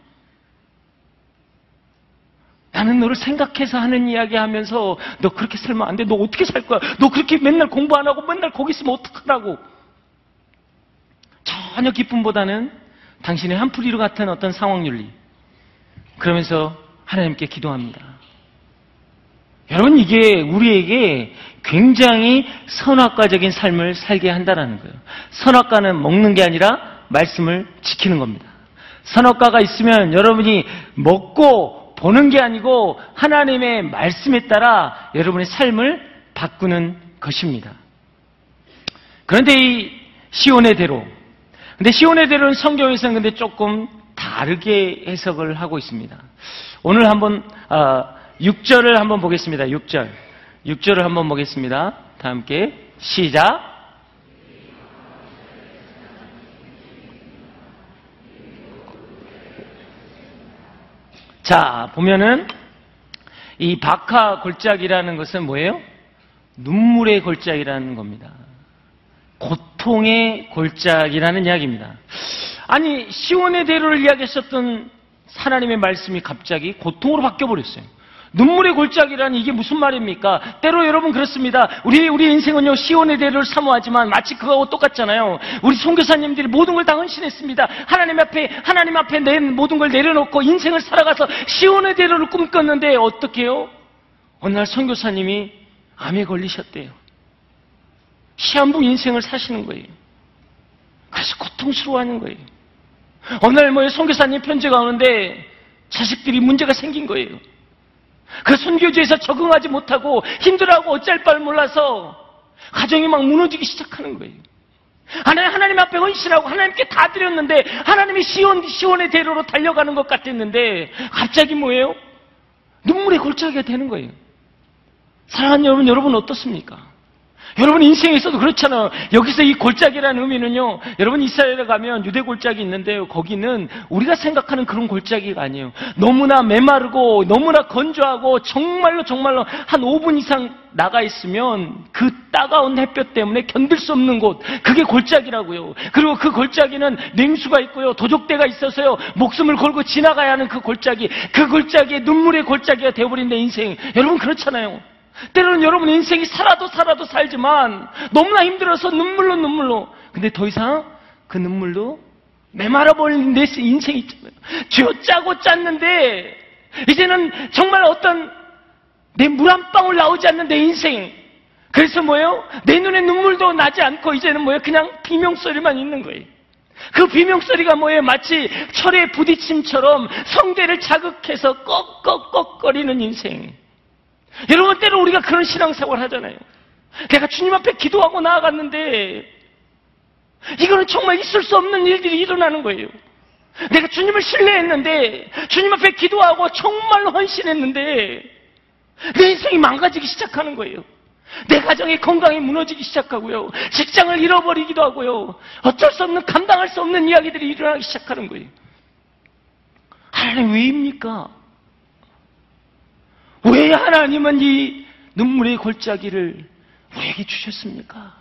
나는 너를 생각해서 하는 이야기 하면서 너 그렇게 살면 안 돼. 너 어떻게 살 거야? 너 그렇게 맨날 공부 안 하고 맨날 거기 있으면 어떡하라고? 전혀 기쁨보다는 당신의 한풀이로 같은 어떤 상황 윤리. 그러면서 하나님께 기도합니다. 여러분 이게 우리에게 굉장히 선악과적인 삶을 살게 한다는 거예요. 선악과는 먹는 게 아니라 말씀을 지키는 겁니다. 선악과가 있으면 여러분이 먹고 보는 게 아니고 하나님의 말씀에 따라 여러분의 삶을 바꾸는 것입니다. 그런데 이 시온의 대로 근데 시온의 대로는 성경에서는 근데 조금 다르게 해석을 하고 있습니다. 오늘 한번 어, 6절을 한번 보겠습니다. 6절. 6절을 한번 보겠습니다. 다 함께 시작. 자, 보면은 이 박하 골짜기라는 것은 뭐예요? 눈물의 골짜기라는 겁니다. 고통의 골짜기라는 이야기입니다. 아니, 시온의 대로를 이야기하셨던 하나님의 말씀이 갑자기 고통으로 바뀌어버렸어요. 눈물의 골짜기라는 이게 무슨 말입니까? 때로 여러분 그렇습니다. 우리 우리 인생은요 시온의 대로를 사모하지만 마치 그거하고 똑같잖아요. 우리 선교사님들이 모든 걸 다 헌신했습니다. 하나님 앞에 하나님 앞에 내 모든 걸 내려놓고 인생을 살아가서 시온의 대로를 꿈꿨는데 어떻게요? 어느 날 선교사님이 암에 걸리셨대요. 시한부 인생을 사시는 거예요. 그래서 고통스러워하는 거예요. 어느 날뭐 선교사님 편지가 오는데 자식들이 문제가 생긴 거예요. 그 선교지에서 적응하지 못하고 힘들어하고 어쩔 바를 몰라서 가정이 막 무너지기 시작하는 거예요. 하나님, 하나님 앞에 헌신하고 하나님께 다 드렸는데 하나님이 시온, 시온의 대로로 달려가는 것 같았는데 갑자기 뭐예요? 눈물의 골짜기가 되는 거예요. 사랑하는 여러분, 여러분 어떻습니까? 여러분 인생에서도 그렇잖아요. 여기서 이 골짜기라는 의미는요. 여러분 이스라엘에 가면 유대 골짜기 있는데요. 거기는 우리가 생각하는 그런 골짜기가 아니에요. 너무나 메마르고 너무나 건조하고 정말로 정말로 한 5분 이상 나가 있으면 그 따가운 햇볕 때문에 견딜 수 없는 곳. 그게 골짜기라고요. 그리고 그 골짜기는 냉수가 있고요. 도적대가 있어서요. 목숨을 걸고 지나가야 하는 그 골짜기. 그 골짜기에 눈물의 골짜기가 되어버린 내 인생. 여러분 그렇잖아요. 때로는 여러분 인생이 살아도 살아도 살지만 너무나 힘들어서 눈물로 눈물로. 근데 더 이상 그 눈물로 메말아버린 내 인생이 있잖아요. 쥐어짜고 짰는데 이제는 정말 어떤 내 물 한 방울 나오지 않는 내 인생. 그래서 뭐예요? 내 눈에 눈물도 나지 않고 이제는 뭐예요? 그냥 비명소리만 있는 거예요. 그 비명소리가 뭐예요? 마치 철의 부딪힘처럼 성대를 자극해서 꺽꺽꺽거리는 인생. 여러분 때로 우리가 그런 신앙생활 하잖아요. 내가 주님 앞에 기도하고 나아갔는데 이거는 정말 있을 수 없는 일들이 일어나는 거예요. 내가 주님을 신뢰했는데 주님 앞에 기도하고 정말로 헌신했는데 내 인생이 망가지기 시작하는 거예요. 내 가정의 건강이 무너지기 시작하고요. 직장을 잃어버리기도 하고요. 어쩔 수 없는 감당할 수 없는 이야기들이 일어나기 시작하는 거예요. 하나님 왜입니까? 왜 하나님은 이 눈물의 골짜기를 우리에게 주셨습니까?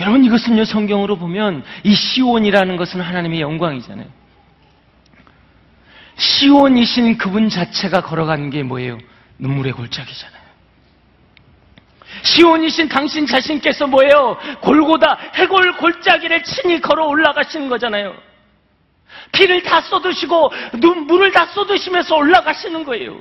여러분 이것은요 성경으로 보면 이 시온이라는 것은 하나님의 영광이잖아요. 시온이신 그분 자체가 걸어가는 게 뭐예요? 눈물의 골짜기잖아요. 시온이신 당신 자신께서 뭐예요? 골고다 해골 골짜기를 친히 걸어 올라가시는 거잖아요. 피를 다 쏟으시고 눈물을 다 쏟으시면서 올라가시는 거예요.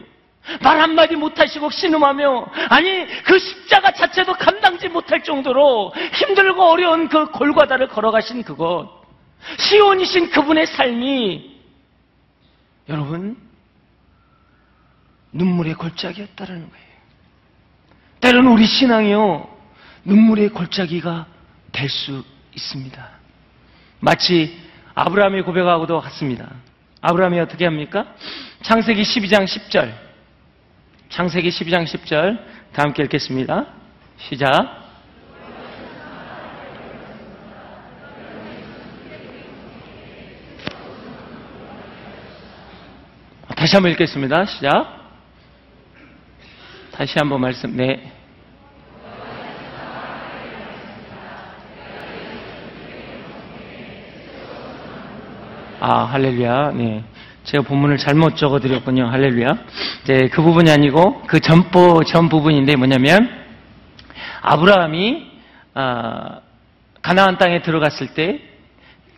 말 한마디 못하시고 신음하며 아니 그 십자가 자체도 감당지 못할 정도로 힘들고 어려운 그 골과다를 걸어가신 그것 시온이신 그분의 삶이 여러분 눈물의 골짜기였다라는 거예요. 때로는 우리 신앙이요 눈물의 골짜기가 될 수 있습니다. 마치 아브라함의 고백하고도 같습니다. 아브라함이 어떻게 합니까? 창세기 12장 10절. 창세기 12장 10절. 다 함께 읽겠습니다. 시작. 다시 한번 읽겠습니다. 시작. 다시 한번 말씀, 네. 아, 할렐루야. 네. 제가 본문을 잘못 적어드렸군요. 할렐루야. 네, 그 부분이 아니고 그 전부, 전 부분인데 뭐냐면 아브라함이 아, 가나안 땅에 들어갔을 때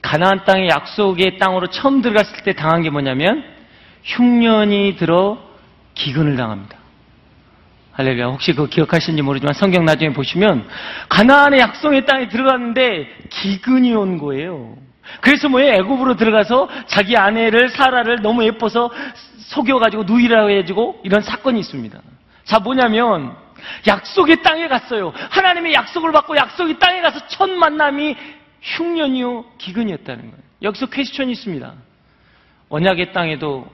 가나안 땅의 약속의 땅으로 처음 들어갔을 때 당한 게 뭐냐면 흉년이 들어 기근을 당합니다. 할렐루야. 혹시 그거 기억하시는지 모르지만 성경 나중에 보시면 가나안의 약속의 땅에 들어갔는데 기근이 온 거예요. 그래서 뭐예요? 애굽으로 들어가서 자기 아내를 사라를 너무 예뻐서 속여가지고 누이라고 해가지고 이런 사건이 있습니다. 자 뭐냐면 약속의 땅에 갔어요. 하나님의 약속을 받고 약속의 땅에 가서 첫 만남이 흉년이요 기근이었다는 거예요. 여기서 퀘스천이 있습니다. 언약의 땅에도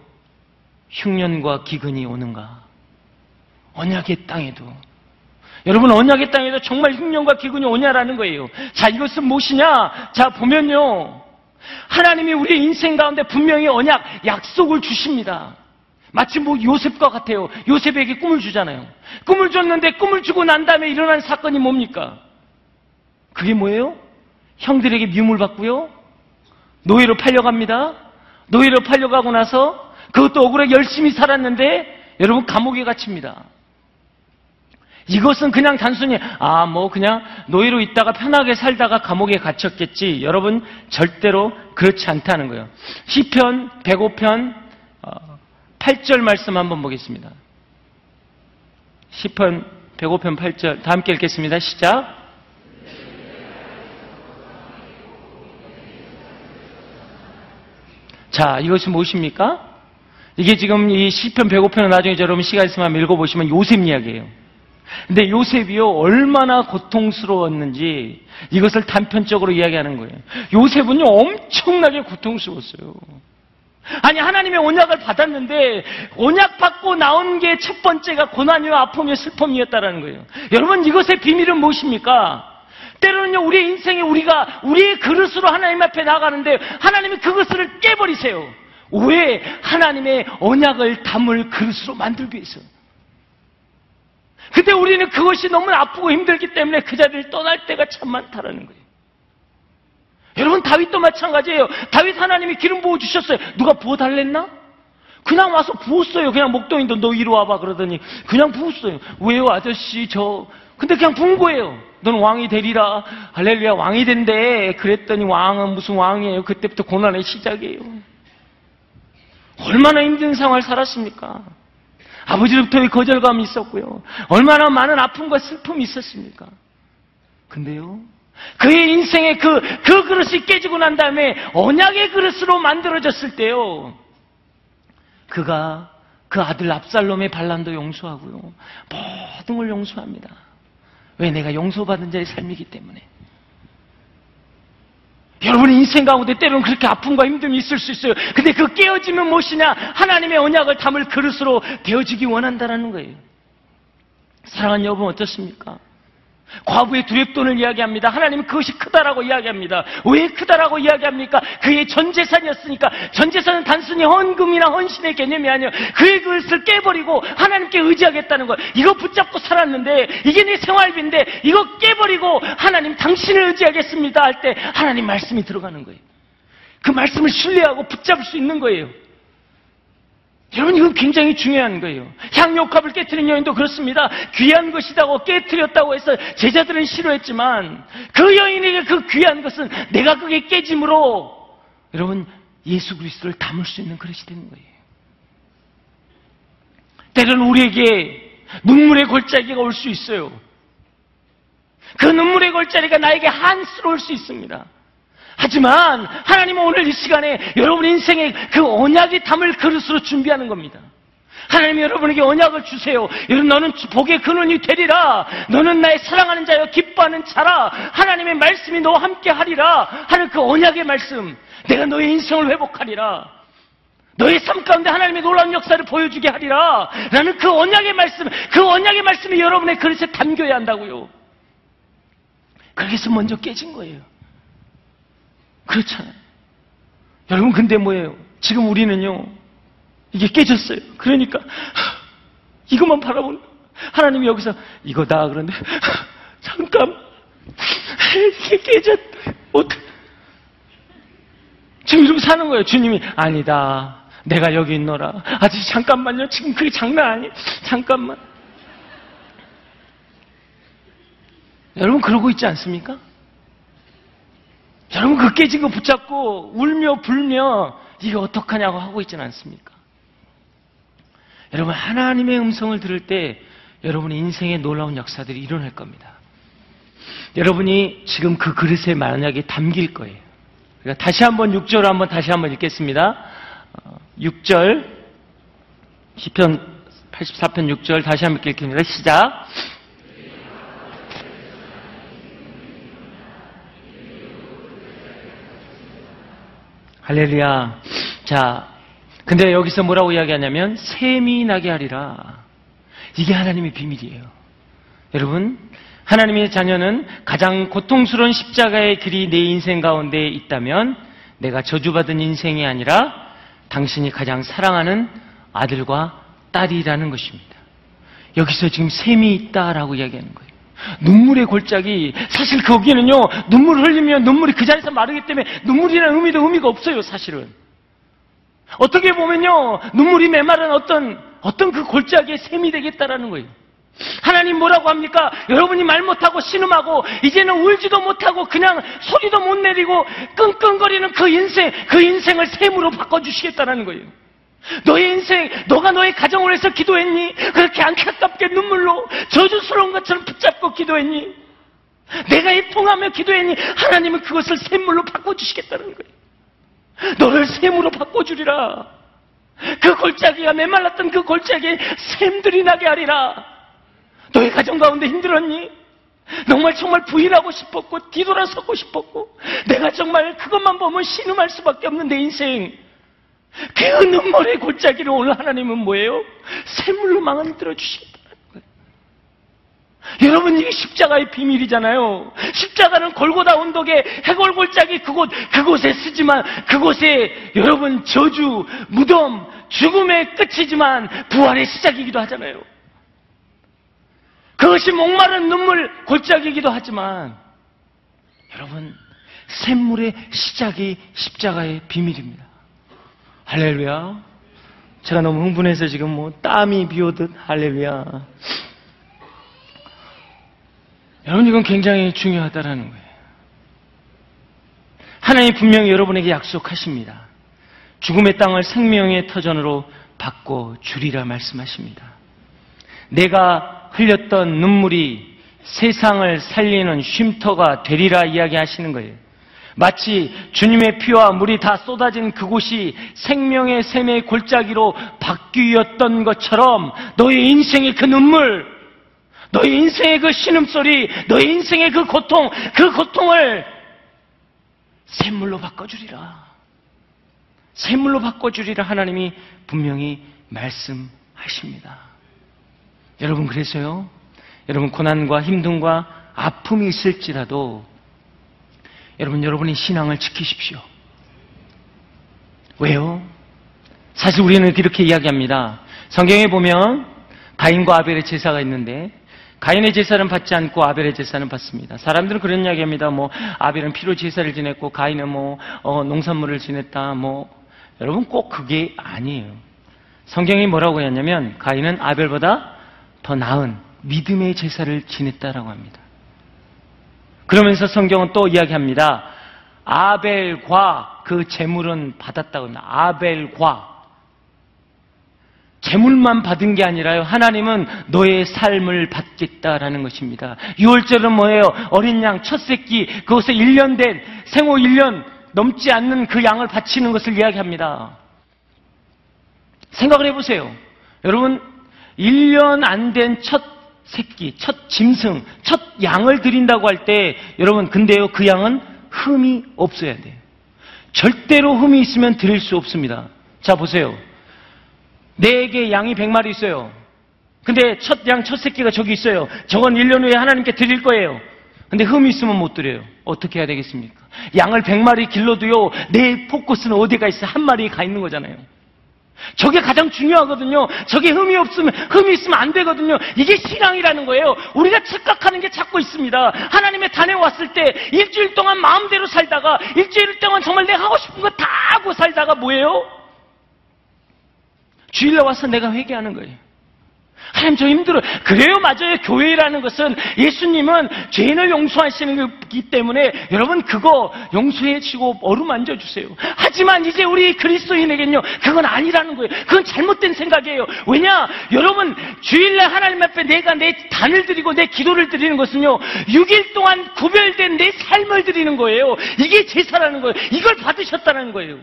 흉년과 기근이 오는가? 언약의 땅에도 여러분 언약의 땅에도 정말 흉년과 기근이 오냐라는 거예요. 자 이것은 무엇이냐? 자 보면요. 하나님이 우리의 인생 가운데 분명히 언약 약속을 주십니다. 마치 뭐 요셉과 같아요. 요셉에게 꿈을 주잖아요. 꿈을 줬는데 꿈을 주고 난 다음에 일어난 사건이 뭡니까? 그게 뭐예요? 형들에게 미움을 받고요. 노예로 팔려갑니다. 노예로 팔려가고 나서 그것도 억울하게 열심히 살았는데 여러분 감옥에 갇힙니다. 이것은 그냥 단순히 아 뭐 그냥 노예로 있다가 편하게 살다가 감옥에 갇혔겠지. 여러분 절대로 그렇지 않다는 거예요. 시편 105편 8절 말씀 한번 보겠습니다. 시편 105편 8절 다 함께 읽겠습니다. 시작. 자, 이것이 무엇입니까? 이게 지금 이 시편 105편은 나중에 여러분 시간 있으면 한번 읽어보시면 요셉 이야기예요. 근데 요셉이요, 얼마나 고통스러웠는지 이것을 단편적으로 이야기하는 거예요. 요셉은요, 엄청나게 고통스러웠어요. 아니 하나님의 언약을 받았는데 언약 받고 나온 게 첫 번째가 고난이와 아픔이와 슬픔이었다라는 거예요. 여러분 이것의 비밀은 무엇입니까? 때로는요 우리의 인생에 우리가 우리의 그릇으로 하나님 앞에 나가는데 하나님이 그것을 깨버리세요. 왜 하나님의 언약을 담을 그릇으로 만들기 위해서. 근데 우리는 그것이 너무 아프고 힘들기 때문에 그 자리를 떠날 때가 참 많다라는 거예요. 여러분 다윗도 마찬가지예요. 다윗 하나님이 기름 부어 주셨어요. 누가 부어 달랬나? 그냥 와서 부었어요. 그냥 목동인도 너 이리 와봐 그러더니 그냥 부었어요. 왜요 아저씨 저 근데 그냥 부은 거예요. 너는 왕이 되리라. 할렐루야 왕이 된대. 그랬더니 왕은 무슨 왕이에요. 그때부터 고난의 시작이에요. 얼마나 힘든 생활 살았습니까? 아버지로부터의 거절감이 있었고요. 얼마나 많은 아픔과 슬픔이 있었습니까? 근데요, 그의 인생의 그, 그 그릇이 깨지고 난 다음에 언약의 그릇으로 만들어졌을 때요, 그가 그 아들 압살롬의 반란도 용서하고요, 모든 걸 용서합니다. 왜 내가 용서받은 자의 삶이기 때문에. 여러분의 인생 가운데 때로는 그렇게 아픔과 힘듦이 있을 수 있어요. 근데 그 깨어지면 무엇이냐? 하나님의 언약을 담을 그릇으로 되어지기 원한다는 거예요. 사랑하는 여러분 어떻습니까? 과부의 두렵돈을 이야기합니다. 하나님은 그것이 크다라고 이야기합니다. 왜 크다라고 이야기합니까? 그의 전 재산이었으니까 전 재산은 단순히 헌금이나 헌신의 개념이 아니에요. 그의 그것을 깨버리고 하나님께 의지하겠다는 거. 이거 붙잡고 살았는데 이게 내 생활비인데 이거 깨버리고 하나님 당신을 의지하겠습니다 할 때 하나님 말씀이 들어가는 거예요. 그 말씀을 신뢰하고 붙잡을 수 있는 거예요. 여러분 이건 굉장히 중요한 거예요. 향료컵을 깨뜨린 여인도 그렇습니다. 귀한 것이다고 깨뜨렸다고 해서 제자들은 싫어했지만 그 여인에게 그 귀한 것은 내가 그게 깨짐으로 여러분 예수 그리스도를 담을 수 있는 그릇이 되는 거예요. 때로는 우리에게 눈물의 골짜기가 올 수 있어요. 그 눈물의 골짜기가 나에게 한스러울 수 있습니다. 하지만 하나님은 오늘 이 시간에 여러분 인생의 그 언약이 담을 그릇으로 준비하는 겁니다. 하나님이 여러분에게 언약을 주세요. 여러분 너는 복의 근원이 되리라. 너는 나의 사랑하는 자여 기뻐하는 자라. 하나님의 말씀이 너와 함께 하리라. 하는 그 언약의 말씀. 내가 너의 인생을 회복하리라. 너의 삶 가운데 하나님의 놀라운 역사를 보여주게 하리라. 라는 그 언약의 말씀, 그 언약의 말씀이 여러분의 그릇에 담겨야 한다고요. 그래서 먼저 깨진 거예요. 그렇잖아요. 여러분, 근데 뭐예요? 지금 우리는요, 이게 깨졌어요. 그러니까, 이것만 바라보는, 하나님이 여기서, 이거다. 그런데, 잠깐, 이게 깨졌다. 어떻게, 지금 이러고 사는 거예요. 주님이, 아니다. 내가 여기 있노라. 아저씨, 잠깐만요. 지금 그게 장난 아니에요. 잠깐만. 여러분, 그러고 있지 않습니까? 여러분 그 깨진 거 붙잡고 울며 불며 이게 어떡하냐고 하고 있지는 않습니까? 여러분 하나님의 음성을 들을 때 여러분의 인생에 놀라운 역사들이 일어날 겁니다. 여러분이 지금 그 그릇에 만약에 담길 거예요. 그러니까 다시 한번 6절 한번 다시 한번 읽겠습니다. 6절 어, 시편 84편 6절 다시 한번 읽겠습니다. 시작. 할렐루야. 자, 근데 여기서 뭐라고 이야기하냐면 샘이 나게 하리라. 이게 하나님의 비밀이에요. 여러분, 하나님의 자녀는 가장 고통스러운 십자가의 길이 내 인생 가운데 있다면 내가 저주받은 인생이 아니라 당신이 가장 사랑하는 아들과 딸이라는 것입니다. 여기서 지금 샘이 있다라고 이야기하는 거예요. 눈물의 골짜기. 사실 거기는요 눈물을 흘리면 눈물이 그 자리에서 마르기 때문에 눈물이라는 의미도 의미가 없어요 사실은. 어떻게 보면요 눈물이 메마른 어떤 어떤 그 골짜기에 샘이 되겠다라는 거예요. 하나님 뭐라고 합니까? 여러분이 말 못하고 신음하고 이제는 울지도 못하고 그냥 소리도 못 내리고 끙끙거리는 그 인생 그 인생을 샘으로 바꿔주시겠다라는 거예요 너의 인생, 너가 너의 가정을 위해서 기도했니? 그렇게 안타깝게 눈물로 저주스러운 것처럼 붙잡고 기도했니? 내가 이풍하며 기도했니? 하나님은 그것을 샘물로 바꿔주시겠다는 거예요. 너를 샘으로 바꿔주리라. 그 골짜기가 메말랐던 그 골짜기에 샘들이 나게 하리라. 너의 가정 가운데 힘들었니? 정말 정말 부인하고 싶었고 뒤돌아서고 싶었고 내가 정말 그것만 보면 신음할 수밖에 없는 내 인생 그 눈물의 골짜기를 오늘 하나님은 뭐예요? 샘물로 만들어 주시겠다는 거예요. 여러분 이게 십자가의 비밀이잖아요. 십자가는 골고다 언덕에 해골 골짜기 그곳 그곳에 쓰지만 그곳에 여러분 저주, 무덤, 죽음의 끝이지만 부활의 시작이기도 하잖아요. 그것이 목마른 눈물 골짜기이기도 하지만 여러분 샘물의 시작이 십자가의 비밀입니다. 할렐루야. 제가 너무 흥분해서 지금 뭐 땀이 비오듯 할렐루야. 여러분 이건 굉장히 중요하다라는 거예요. 하나님 분명히 여러분에게 약속하십니다. 죽음의 땅을 생명의 터전으로 바꿔 주리라 말씀하십니다. 내가 흘렸던 눈물이 세상을 살리는 쉼터가 되리라 이야기하시는 거예요. 마치 주님의 피와 물이 다 쏟아진 그곳이 생명의 샘의 골짜기로 바뀌었던 것처럼 너의 인생의 그 눈물, 너의 인생의 그 신음소리, 너의 인생의 그 고통, 그 고통을 샘물로 바꿔주리라. 샘물로 바꿔주리라 하나님이 분명히 말씀하십니다. 여러분 그래서요. 여러분 고난과 힘듦과 아픔이 있을지라도 여러분 여러분의 신앙을 지키십시오. 왜요? 사실 우리는 이렇게 이야기합니다. 성경에 보면 가인과 아벨의 제사가 있는데 가인의 제사는 받지 않고 아벨의 제사는 받습니다. 사람들은 그런 이야기합니다. 뭐 아벨은 피로 제사를 지냈고 가인은 뭐 어, 농산물을 지냈다. 뭐 여러분 꼭 그게 아니에요. 성경이 뭐라고 했냐면 가인은 아벨보다 더 나은 믿음의 제사를 지냈다라고 합니다. 그러면서 성경은 또 이야기합니다. 아벨과 그 재물은 받았다고 합니다. 아벨과 재물만 받은 게 아니라요. 하나님은 너의 삶을 받겠다라는 것입니다. 6월절은 뭐예요? 어린 양, 첫 새끼, 그것에 1년 된 생후 1년 넘지 않는 그 양을 바치는 것을 이야기합니다. 생각을 해보세요. 여러분, 1년 안 된 첫 새끼, 첫 짐승, 첫 양을 드린다고 할 때, 여러분, 근데요, 그 양은 흠이 없어야 돼요. 절대로 흠이 있으면 드릴 수 없습니다. 자, 보세요. 내게 양이 100마리 있어요. 근데 첫 양, 첫 새끼가 저기 있어요. 저건 1년 후에 하나님께 드릴 거예요. 근데 흠이 있으면 못 드려요. 어떻게 해야 되겠습니까? 양을 100마리 길러도요, 내 포커스는 어디가 있어? 한 마리에 가 있는 거잖아요. 저게 가장 중요하거든요. 저게 흠이 없으면, 흠이 있으면 안 되거든요. 이게 신앙이라는 거예요. 우리가 착각하는 게 자꾸 있습니다. 하나님의 단에 왔을 때 일주일 동안 마음대로 살다가 일주일 동안 정말 내가 하고 싶은 거 다 하고 살다가 뭐예요? 주일날 와서 내가 회개하는 거예요. 하나님 저 힘들어요. 그래요 맞아요. 교회라는 것은 예수님은 죄인을 용서하시는 거기 때문에 여러분 그거 용서해 주고 어루만져 주세요. 하지만 이제 우리 그리스도인에겐요. 그건 아니라는 거예요. 그건 잘못된 생각이에요. 왜냐? 여러분 주일날 하나님 앞에 내가 내 단을 드리고 내 기도를 드리는 것은요. 6일 동안 구별된 내 삶을 드리는 거예요. 이게 제사라는 거예요. 이걸 받으셨다는 거예요.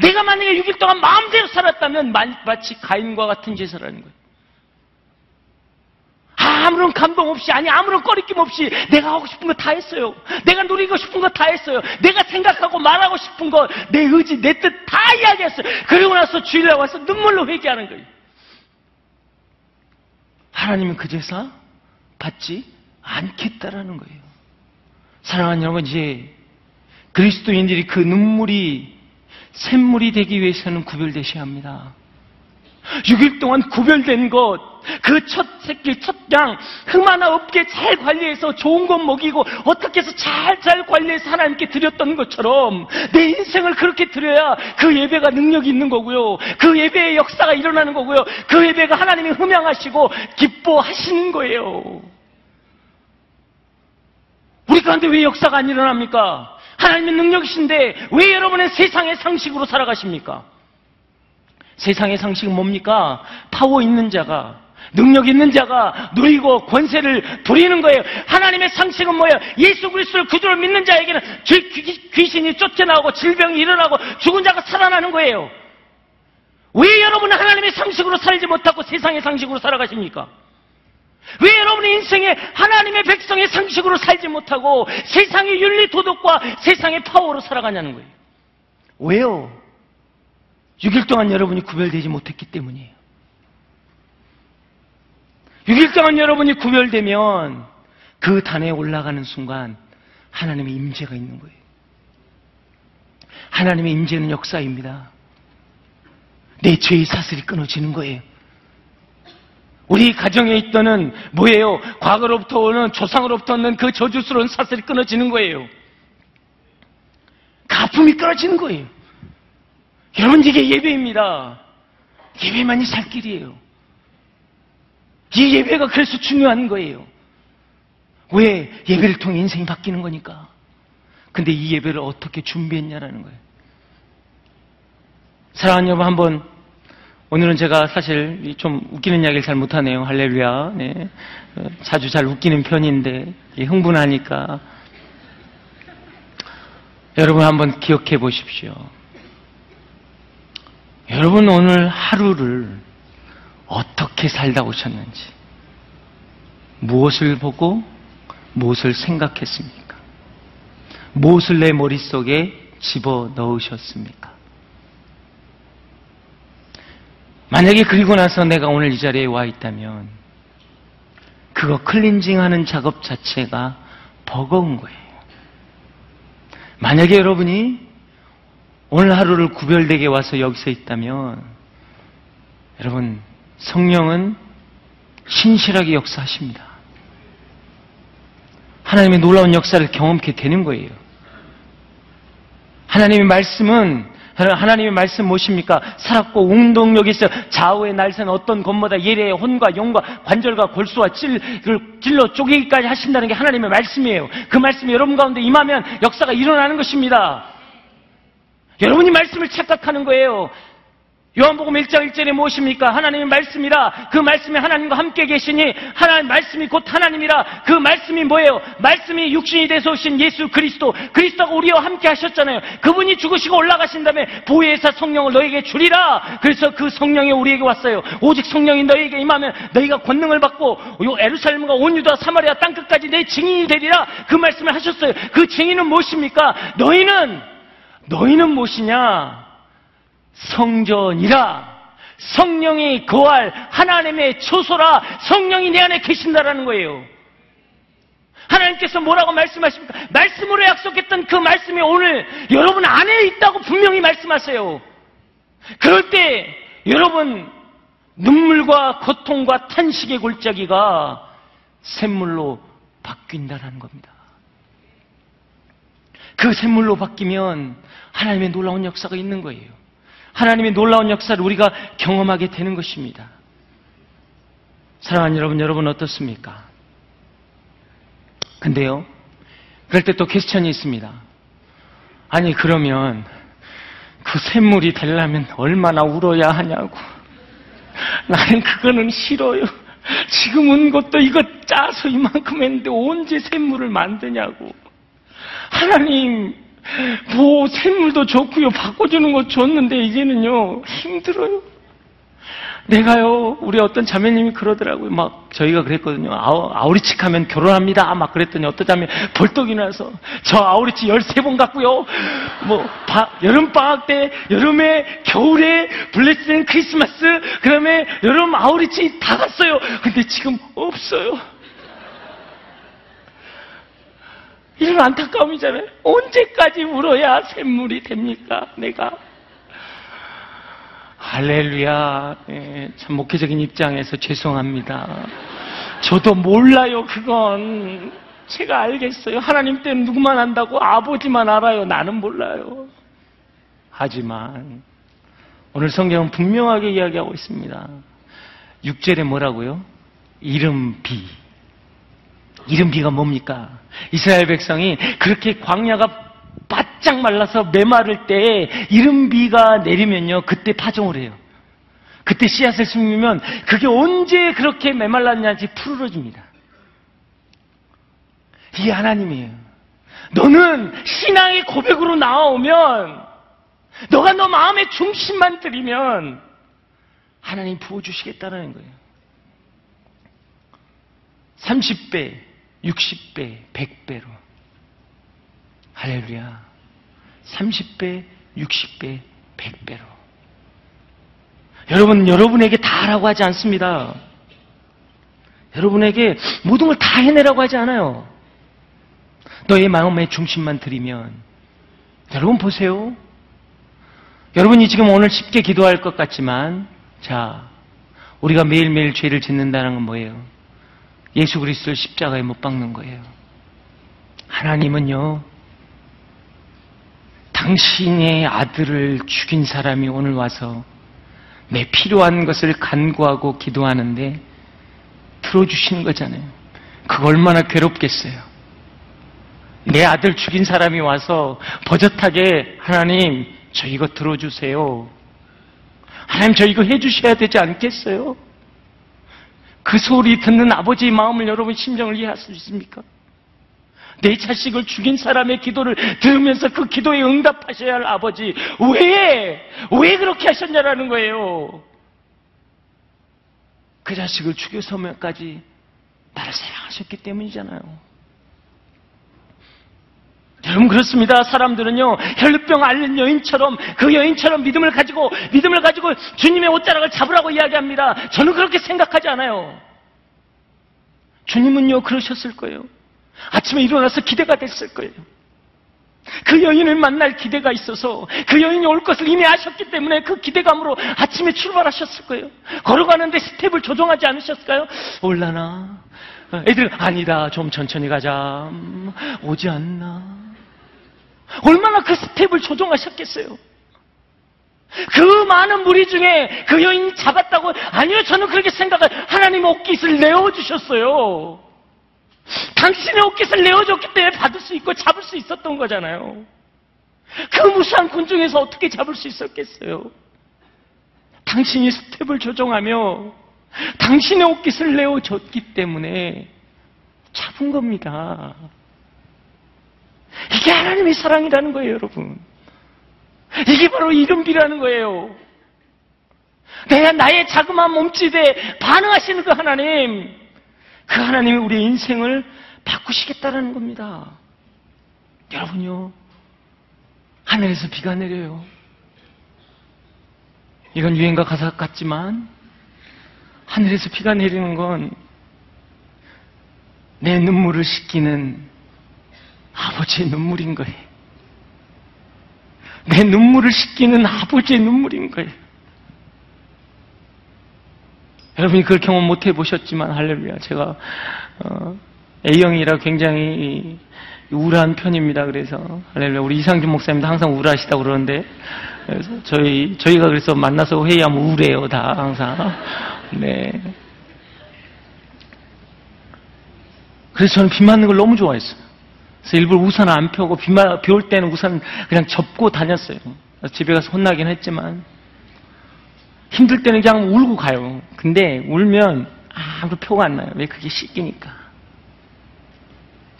내가 만약에 6일 동안 마음대로 살았다면 마치 가인과 같은 제사라는 거예요. 아무런 감동 없이, 아니, 아무런 꺼리낌 없이 내가 하고 싶은 거 다 했어요. 내가 누리고 싶은 거 다 했어요. 내가 생각하고 말하고 싶은 거, 내 의지, 내 뜻 다 이야기했어요. 그리고 나서 주일날 와서 눈물로 회개하는 거예요. 하나님은 그 제사 받지 않겠다라는 거예요. 사랑하는 여러분, 이제 그리스도인들이 그 눈물이 샘물이 되기 위해서는 구별되셔야 합니다. 6일 동안 구별된 것, 그 첫 새끼, 첫 양, 흠 하나 없게 잘 관리해서 좋은 것 먹이고, 어떻게 해서 잘, 잘 관리해서 하나님께 드렸던 것처럼, 내 인생을 그렇게 드려야 그 예배가 능력이 있는 거고요. 그 예배의 역사가 일어나는 거고요. 그 예배가 하나님이 흠양하시고, 기뻐하시는 거예요. 우리 가운데 왜 역사가 안 일어납니까? 하나님의 능력이신데, 왜 여러분은 세상의 상식으로 살아가십니까? 세상의 상식은 뭡니까? 파워 있는 자가, 능력 있는 자가 누리고 권세를 부리는 거예요. 하나님의 상식은 뭐예요? 예수 그리스도를 그대로 믿는 자에게는 귀신이 쫓겨나오고 질병이 일어나고 죽은 자가 살아나는 거예요. 왜 여러분은 하나님의 상식으로 살지 못하고 세상의 상식으로 살아가십니까? 왜 여러분의 인생에 하나님의 백성의 상식으로 살지 못하고 세상의 윤리 도덕과 세상의 파워로 살아가냐는 거예요. 왜요? 6일 동안 여러분이 구별되지 못했기 때문이에요. 6일 동안 여러분이 구별되면 그 단에 올라가는 순간 하나님의 임재가 있는 거예요. 하나님의 임재는 역사입니다. 내 죄의 사슬이 끊어지는 거예요. 우리 가정에 있던 뭐예요? 과거로부터 오는 조상으로부터 오는 그 저주스러운 사슬이 끊어지는 거예요. 가품이 끊어지는 거예요. 여러분 이게 예배입니다. 예배만이 살 길이에요. 이 예배가 그래서 중요한 거예요. 왜? 예배를 통해 인생이 바뀌는 거니까. 근데 이 예배를 어떻게 준비했냐라는 거예요. 사랑하는 여러분 한번 오늘은 제가 사실 좀 웃기는 이야기를 잘 못하네요. 할렐루야. 네. 어, 자주 잘 웃기는 편인데 흥분하니까 여러분 한번 기억해 보십시오. 여러분 오늘 하루를 어떻게 살다 오셨는지 무엇을 보고 무엇을 생각했습니까? 무엇을 내 머릿속에 집어 넣으셨습니까? 만약에 그리고 나서 내가 오늘 이 자리에 와 있다면 그거 클린징 하는 작업 자체가 버거운 거예요. 만약에 여러분이 오늘 하루를 구별되게 와서 여기서 있다면 여러분 성령은 신실하게 역사하십니다. 하나님의 놀라운 역사를 경험케 되는 거예요. 하나님의 말씀은 하나님의 말씀 무엇입니까? 살았고 운동력이 있어 좌우의 날새는 어떤 것보다 예래의 혼과 영과 관절과 골수와 찔, 찔러 쪼개기까지 하신다는 게 하나님의 말씀이에요. 그 말씀이 여러분 가운데 임하면 역사가 일어나는 것입니다. 여러분이 말씀을 착각하는 거예요. 요한복음 1장 1절에 무엇입니까? 하나님의 말씀이라 그 말씀이 하나님과 함께 계시니 하나님 말씀이 곧 하나님이라 그 말씀이 뭐예요? 말씀이 육신이 돼서 오신 예수 그리스도 그리스도가 우리와 함께 하셨잖아요. 그분이 죽으시고 올라가신 다음에 보혜사 성령을 너에게 주리라. 그래서 그 성령이 우리에게 왔어요. 오직 성령이 너에게 임하면 너희가 권능을 받고 요 에루살렘과 온 유다 사마리아 땅 끝까지 내 증인이 되리라. 그 말씀을 하셨어요. 그 증인은 무엇입니까? 너희는 너희는 무엇이냐? 성전이라 성령이 거할 하나님의 초소라 성령이 내 안에 계신다라는 거예요. 하나님께서 뭐라고 말씀하십니까? 말씀으로 약속했던 그 말씀이 오늘 여러분 안에 있다고 분명히 말씀하세요. 그럴 때 여러분 눈물과 고통과 탄식의 골짜기가 샘물로 바뀐다라는 겁니다. 그 샘물로 바뀌면 하나님의 놀라운 역사가 있는 거예요. 하나님의 놀라운 역사를 우리가 경험하게 되는 것입니다. 사랑하는 여러분, 여러분 어떻습니까? 근데요, 그럴 때 또 퀘스천이 있습니다. 아니, 그러면 그 샘물이 되려면 얼마나 울어야 하냐고. 나는 그거는 싫어요. 지금 은 것도 이거 짜서 이만큼 했는데 언제 샘물을 만드냐고. 하나님, 뭐 샘물도 좋고요. 바꿔주는 거 줬는데 이제는요. 힘들어요. 내가요. 우리 어떤 자매님이 그러더라고요. 막 저희가 그랬거든요. 아우, 아우리치 하면 결혼합니다. 막 그랬더니 어떤 자매 벌떡이 나서 저 아우리치 13번 갔고요. 뭐 바, 여름 방학 때 여름에 겨울에 블레스된 크리스마스 그다음에 여름 아우리치 다 갔어요. 근데 지금 없어요. 이런 안타까움이잖아요. 언제까지 울어야 샘물이 됩니까? 내가. 할렐루야. 예, 참 목회적인 입장에서 죄송합니다. 저도 몰라요, 그건. 제가 알겠어요. 하나님 때는 누구만 안다고? 아버지만 알아요. 나는 몰라요. 하지만, 오늘 성경은 분명하게 이야기하고 있습니다. 6절에 뭐라고요? 이름 비. 이름 비가 뭡니까? 이스라엘 백성이 그렇게 광야가 바짝 말라서 메마를 때 이름 비가 내리면요, 그때 파종을 해요. 그때 씨앗을 심으면 그게 언제 그렇게 메말랐냐지 푸르러집니다. 이게 하나님이에요. 너는 신앙의 고백으로 나오면 너가 너 마음의 중심만 들이면 하나님 부어주시겠다는 거예요. 30배, 60배, 100배로. 할렐루야. 30배, 60배, 100배로. 여러분, 여러분에게 다 하라고 하지 않습니다. 여러분에게 모든 걸 다 해내라고 하지 않아요. 너의 마음의 중심만 들이면 여러분 보세요. 여러분이 지금 오늘 쉽게 기도할 것 같지만 자 우리가 매일매일 죄를 짓는다는 건 뭐예요? 예수 그리스도를 십자가에 못 박는 거예요. 하나님은요 당신의 아들을 죽인 사람이 오늘 와서 내 필요한 것을 간구하고 기도하는데 들어주시는 거잖아요. 그거 얼마나 괴롭겠어요. 내 아들 죽인 사람이 와서 버젓하게 하나님 저 이거 들어주세요. 하나님 저 이거 해주셔야 되지 않겠어요? 그 소리 듣는 아버지의 마음을 여러분 심정을 이해할 수 있습니까? 내 자식을 죽인 사람의 기도를 들으면서 그 기도에 응답하셔야 할 아버지 왜? 왜 그렇게 하셨냐라는 거예요. 그 자식을 죽여서면까지 나를 사랑하셨기 때문이잖아요. 여러분 그렇습니다. 사람들은요 혈루병 앓는 여인처럼 그 여인처럼 믿음을 가지고 믿음을 가지고 주님의 옷자락을 잡으라고 이야기합니다. 저는 그렇게 생각하지 않아요. 주님은요 그러셨을 거예요. 아침에 일어나서 기대가 됐을 거예요. 그 여인을 만날 기대가 있어서 그 여인이 올 것을 이미 아셨기 때문에 그 기대감으로 아침에 출발하셨을 거예요. 걸어가는데 스텝을 조정하지 않으셨을까요? 올라나? 애들 아니다. 좀 천천히 가자. 음, 오지 않나? 얼마나 그 스텝을 조정하셨겠어요? 그 많은 무리 중에 그 여인이 잡았다고 아니요 저는 그렇게 생각을 하나님 옷깃을 내어주셨어요. 당신의 옷깃을 내어줬기 때문에 받을 수 있고 잡을 수 있었던 거잖아요. 그 무수한 군중에서 어떻게 잡을 수 있었겠어요? 당신이 스텝을 조정하며 당신의 옷깃을 내어줬기 때문에 잡은 겁니다. 이게 하나님의 사랑이라는 거예요, 여러분. 이게 바로 이름비라는 거예요. 내가 나의 자그마한 몸짓에 반응하시는 그 하나님, 그 하나님이 우리의 인생을 바꾸시겠다라는 겁니다. 여러분요, 하늘에서 비가 내려요. 이건 유행가 가사 같지만, 하늘에서 비가 내리는 건 내 눈물을 씻기는 아버지의 눈물인 거예요. 내 눈물을 씻기는 아버지의 눈물인 거예요. 여러분이 그걸 경험 못 해보셨지만 할렐루야. 제가 어, A형이라 굉장히 우울한 편입니다. 그래서 할렐루야. 우리 이상준 목사님도 항상 우울하시다고 그러는데 그래서 저희 저희가 그래서 만나서 회의하면 우울해요. 다 항상. 네. 그래서 저는 비 맞는 걸 너무 좋아했어요. 그래서 일부러 우산 안 펴고 비올 때는 우산 그냥 접고 다녔어요. 집에 가서 혼나긴 했지만 힘들 때는 그냥 울고 가요. 근데 울면 아무도 표가 안 나요. 왜 그게 씻기니까.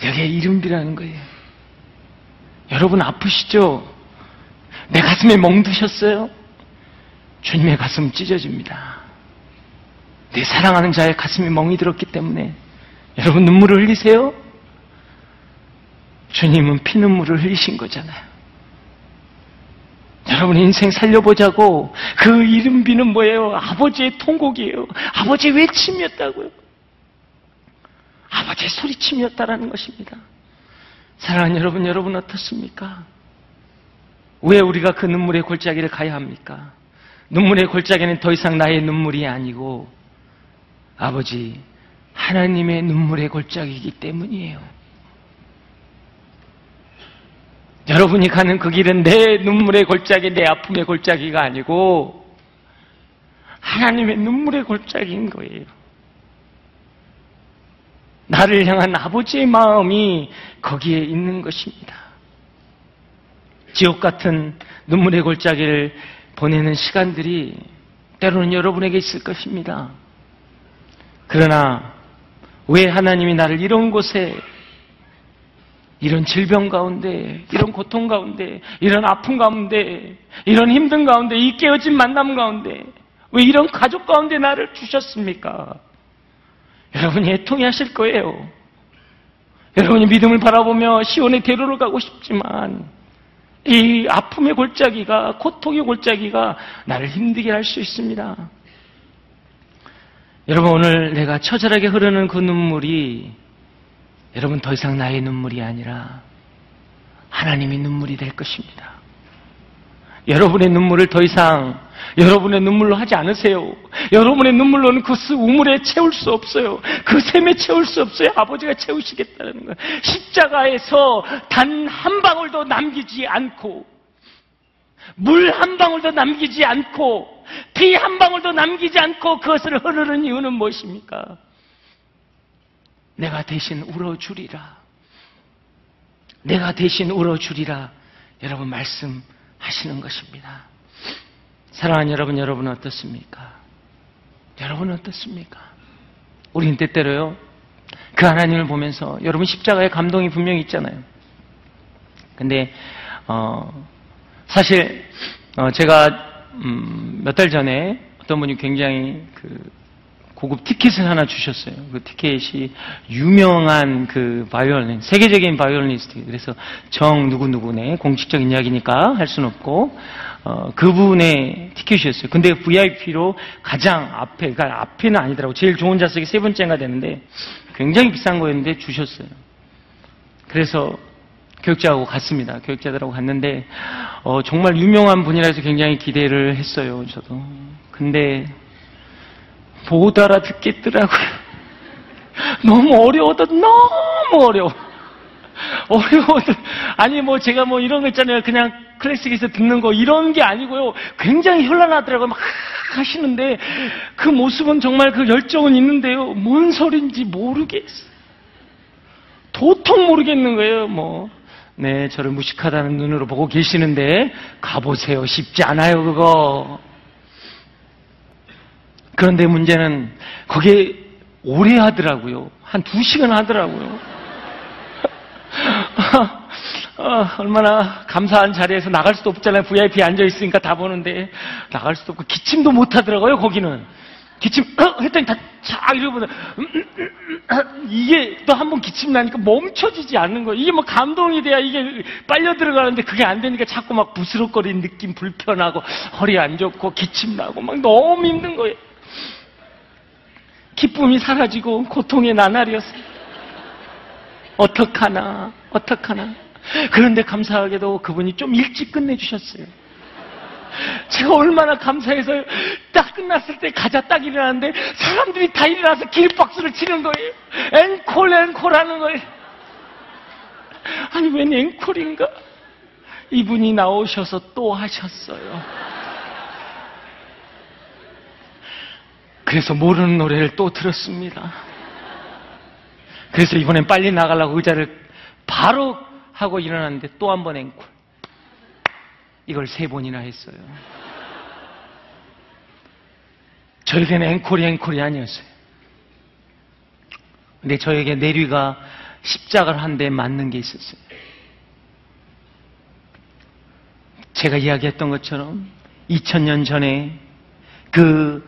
여기에 이름비라는 거예요. 여러분 아프시죠? 내 가슴에 멍드셨어요? 주님의 가슴 찢어집니다. 내 사랑하는 자의 가슴에 멍이 들었기 때문에 여러분 눈물을 흘리세요? 주님은 피눈물을 흘리신 거잖아요. 여러분 인생 살려보자고 그 이름비는 뭐예요? 아버지의 통곡이에요. 아버지의 외침이었다고요. 아버지의 소리침이었다라는 것입니다. 사랑하는 여러분, 여러분 어떻습니까? 왜 우리가 그 눈물의 골짜기를 가야 합니까? 눈물의 골짜기는 더 이상 나의 눈물이 아니고 아버지 하나님의 눈물의 골짜기이기 때문이에요. 여러분이 가는 그 길은 내 눈물의 골짜기, 내 아픔의 골짜기가 아니고 하나님의 눈물의 골짜기인 거예요. 나를 향한 아버지의 마음이 거기에 있는 것입니다. 지옥 같은 눈물의 골짜기를 보내는 시간들이 때로는 여러분에게 있을 것입니다. 그러나 왜 하나님이 나를 이런 곳에 이런 질병 가운데, 이런 고통 가운데, 이런 아픔 가운데, 이런 힘든 가운데, 이 깨어진 만남 가운데, 왜 이런 가족 가운데 나를 주셨습니까? 여러분이 애통해 하실 거예요. 여러분이 믿음을 바라보며 시온의 대로를 가고 싶지만, 이 아픔의 골짜기가, 고통의 골짜기가 나를 힘들게 할 수 있습니다. 여러분, 오늘 내가 처절하게 흐르는 그 눈물이 여러분 더 이상 나의 눈물이 아니라 하나님의 눈물이 될 것입니다. 여러분의 눈물을 더 이상 여러분의 눈물로 하지 않으세요. 여러분의 눈물로는 그 우물에 채울 수 없어요. 그 샘에 채울 수 없어요. 아버지가 채우시겠다는 거예요. 십자가에서 단 한 방울도 남기지 않고 물 한 방울도 남기지 않고 피 한 방울도 남기지 않고 그것을 흐르는 이유는 무엇입니까? 내가 대신 울어주리라. 내가 대신 울어주리라. 여러분 말씀하시는 것입니다. 사랑하는 여러분, 여러분은 어떻습니까? 여러분은 어떻습니까? 우리는 때때로요, 그 하나님을 보면서 여러분 십자가의 감동이 분명히 있잖아요. 근데, 어, 사실, 어, 제가, 음, 몇 달 전에 어떤 분이 굉장히 그, 고급 티켓을 하나 주셨어요. 그 티켓이 유명한 그 바이올린, 세계적인 바이올리니스트. 그래서 정 누구누구네, 공식적인 이야기니까 할 수는 없고, 어, 그분의 티켓이었어요. 근데 VIP로 가장 앞에, 그러니까 앞에는 아니더라고. 제일 좋은 좌석이 세 번째가 되는데 굉장히 비싼 거였는데 주셨어요. 그래서 교역자하고 갔습니다. 교역자들하고 갔는데 어, 정말 유명한 분이라 해서 굉장히 기대를 했어요. 저도. 근데 못 알아듣겠더라고요. 너무 어려워도 너무 어려워. 어려워도 아니 뭐 제가 뭐 이런 거 있잖아요. 그냥 클래식에서 듣는 거 이런 게 아니고요. 굉장히 현란하더라고요. 막 하시는데 그 모습은 정말 그 열정은 있는데요. 뭔 소린지 모르겠어요. 도통 모르겠는 거예요. 뭐 네, 저를 무식하다는 눈으로 보고 계시는데 가보세요. 쉽지 않아요, 그거. 그런데 문제는 거기에 오래 하더라고요. 한 두 시간 하더라고요. 어, 얼마나 감사한 자리에서 나갈 수도 없잖아요. VIP 앉아있으니까 다 보는데. 나갈 수도 없고, 기침도 못 하더라고요, 거기는. 기침, 어, 했더니 다, 쫙 이러고는, 음, 음, 음, 이게 또 한 번 기침 나니까 멈춰지지 않는 거예요. 이게 뭐 감동이 돼야 이게 빨려 들어가는데 그게 안 되니까 자꾸 막 부스럭거리는 느낌 불편하고, 허리 안 좋고, 기침 나고, 막 너무 힘든 거예요. 기쁨이 사라지고, 고통의 나날이었어요. 어떡하나, 어떡하나. 그런데 감사하게도 그분이 좀 일찍 끝내주셨어요. 제가 얼마나 감사해서 딱 끝났을 때 가자 딱 일어났는데 사람들이 다 일어나서 길박수를 치는 거예요. 앵콜 앵콜 하는 거예요. 아니 웬 앵콜인가? 이분이 나오셔서 또 하셨어요. 그래서 모르는 노래를 또 들었습니다. 그래서 이번엔 빨리 나가려고 의자를 바로 하고 일어났는데 또 한 번 앵콜. 이걸 세 번이나 했어요. 저에게는 앵콜이 앵콜이 아니었어요. 근데 저에게 내리가 십자가를 한 대 맞는 게 있었어요. 제가 이야기했던 것처럼 2000년 전에 그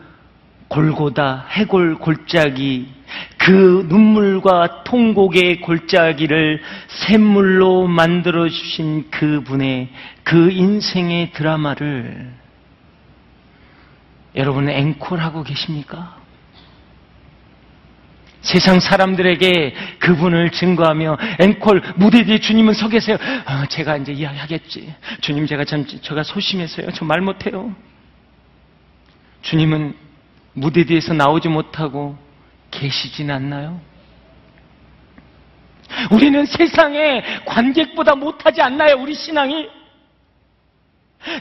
골고다 해골 골짜기 그 눈물과 통곡의 골짜기를 샘물로 만들어 주신 그분의 그 인생의 드라마를 여러분 앵콜하고 계십니까? 세상 사람들에게 그분을 증거하며 앵콜 무대 뒤에 주님은 서 계세요. 어, 제가 이제 이야기하겠지. 주님 제가 참 제가 소심해서요. 저 말 못해요. 주님은 무대 뒤에서 나오지 못하고 계시진 않나요? 우리는 세상의 관객보다 못하지 않나요? 우리 신앙이?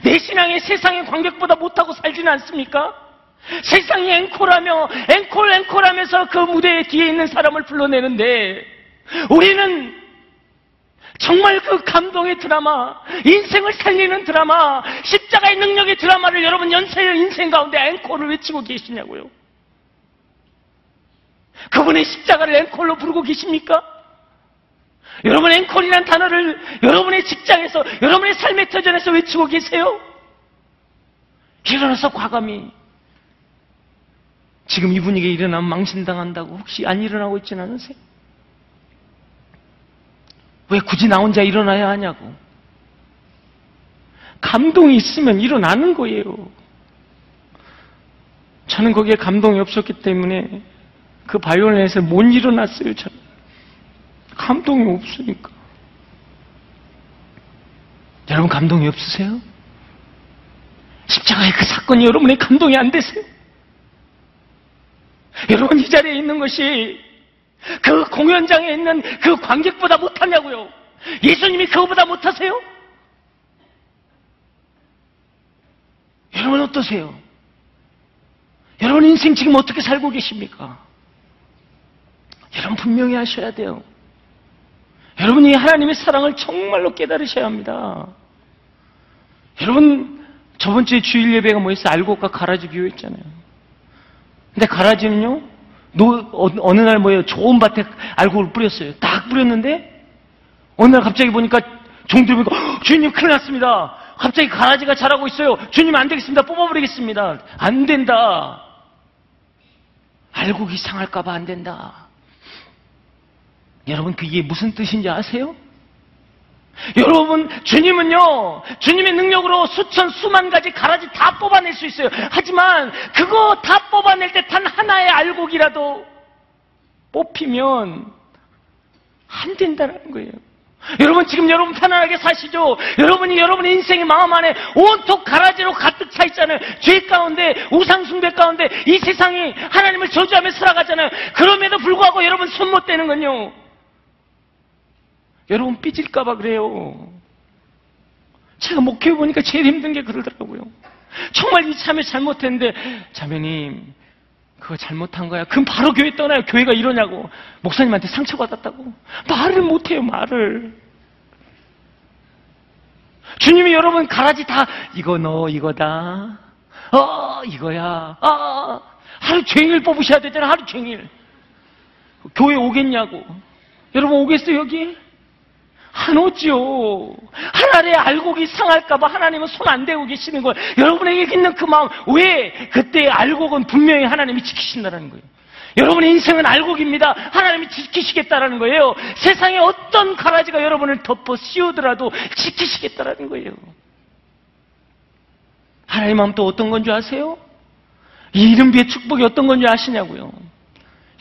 내 신앙이 세상의 관객보다 못하고 살지는 않습니까? 세상이 앵콜하며 앵콜 앵콜하면서 그 무대 뒤에 있는 사람을 불러내는데 우리는 정말 그 감동의 드라마, 인생을 살리는 드라마, 십자가의 능력의 드라마를 여러분 연세의 인생 가운데 앵콜을 외치고 계시냐고요. 그분의 십자가를 앵콜로 부르고 계십니까? 여러분 앵콜이란 단어를 여러분의 직장에서, 여러분의 삶의 터전에서 외치고 계세요? 일어나서 과감히 지금 이 분위기에 일어나면 망신당한다고 혹시 안 일어나고 있지는 않으세요? 왜 굳이 나 혼자 일어나야 하냐고. 감동이 있으면 일어나는 거예요. 저는 거기에 감동이 없었기 때문에 그 바이올린에서 못 일어났어요, 저는. 감동이 없으니까. 여러분 감동이 없으세요? 십자가의 그 사건이 여러분의 감동이 안 되세요? 여러분 이 자리에 있는 것이 그 공연장에 있는 그 관객보다 못하냐고요? 예수님이 그거보다 못하세요? 여러분 어떠세요? 여러분 인생 지금 어떻게 살고 계십니까? 여러분 분명히 하셔야 돼요. 여러분이 하나님의 사랑을 정말로 깨달으셔야 합니다. 여러분 저번 주에 주일 예배가 뭐였어요? 알곡과 가라지 비유했잖아요. 근데 가라지는요, 노, 어, 느 날 뭐예요? 좋은 밭에 알곡을 뿌렸어요. 딱 뿌렸는데, 어느 날 갑자기 보니까 종들이 보니까, 주님 큰일 났습니다. 갑자기 가라지가 자라고 있어요. 주님 안 되겠습니다. 뽑아버리겠습니다. 안 된다. 알곡이 상할까봐 안 된다. 여러분, 그게 무슨 뜻인지 아세요? 여러분, 주님은요, 주님의 능력으로 수천, 수만 가지 가라지 다 뽑아낼 수 있어요. 하지만, 그거 다 뽑아낼 때 단 하나의 알곡이라도 뽑히면 안 된다는 거예요. 여러분, 지금 여러분 편안하게 사시죠? 여러분이 여러분의 인생의 마음 안에 온통 가라지로 가득 차 있잖아요. 죄 가운데, 우상숭배 가운데, 이 세상이 하나님을 저주하며 살아가잖아요. 그럼에도 불구하고 여러분 손 못 대는 건요. 여러분 삐질까봐 그래요. 제가 목회해 보니까 제일 힘든 게 그러더라고요. 정말 이 참여 잘못했는데, 자매님, 그거 잘못한 거야. 그럼 바로 교회 떠나요. 교회가 이러냐고. 목사님한테 상처받았다고. 말을 못해요, 말을. 주님이 여러분 가라지 다, 이거 너, 이거다. 어, 이거야. 아, 하루 종일 뽑으셔야 되잖아, 하루 종일. 교회 오겠냐고. 여러분 오겠어요, 여기? 안 오지요. 하나의 알곡이 상할까봐 하나님은 손 안 대고 계시는 거예요. 여러분에게 있는 그 마음, 왜? 그때 알곡은 분명히 하나님이 지키신다는 거예요. 여러분의 인생은 알곡입니다. 하나님이 지키시겠다라는 거예요. 세상에 어떤 가라지가 여러분을 덮어 씌우더라도 지키시겠다라는 거예요. 하나님 마음 또 어떤 건지 아세요? 이 이름비의 축복이 어떤 건지 아시냐고요.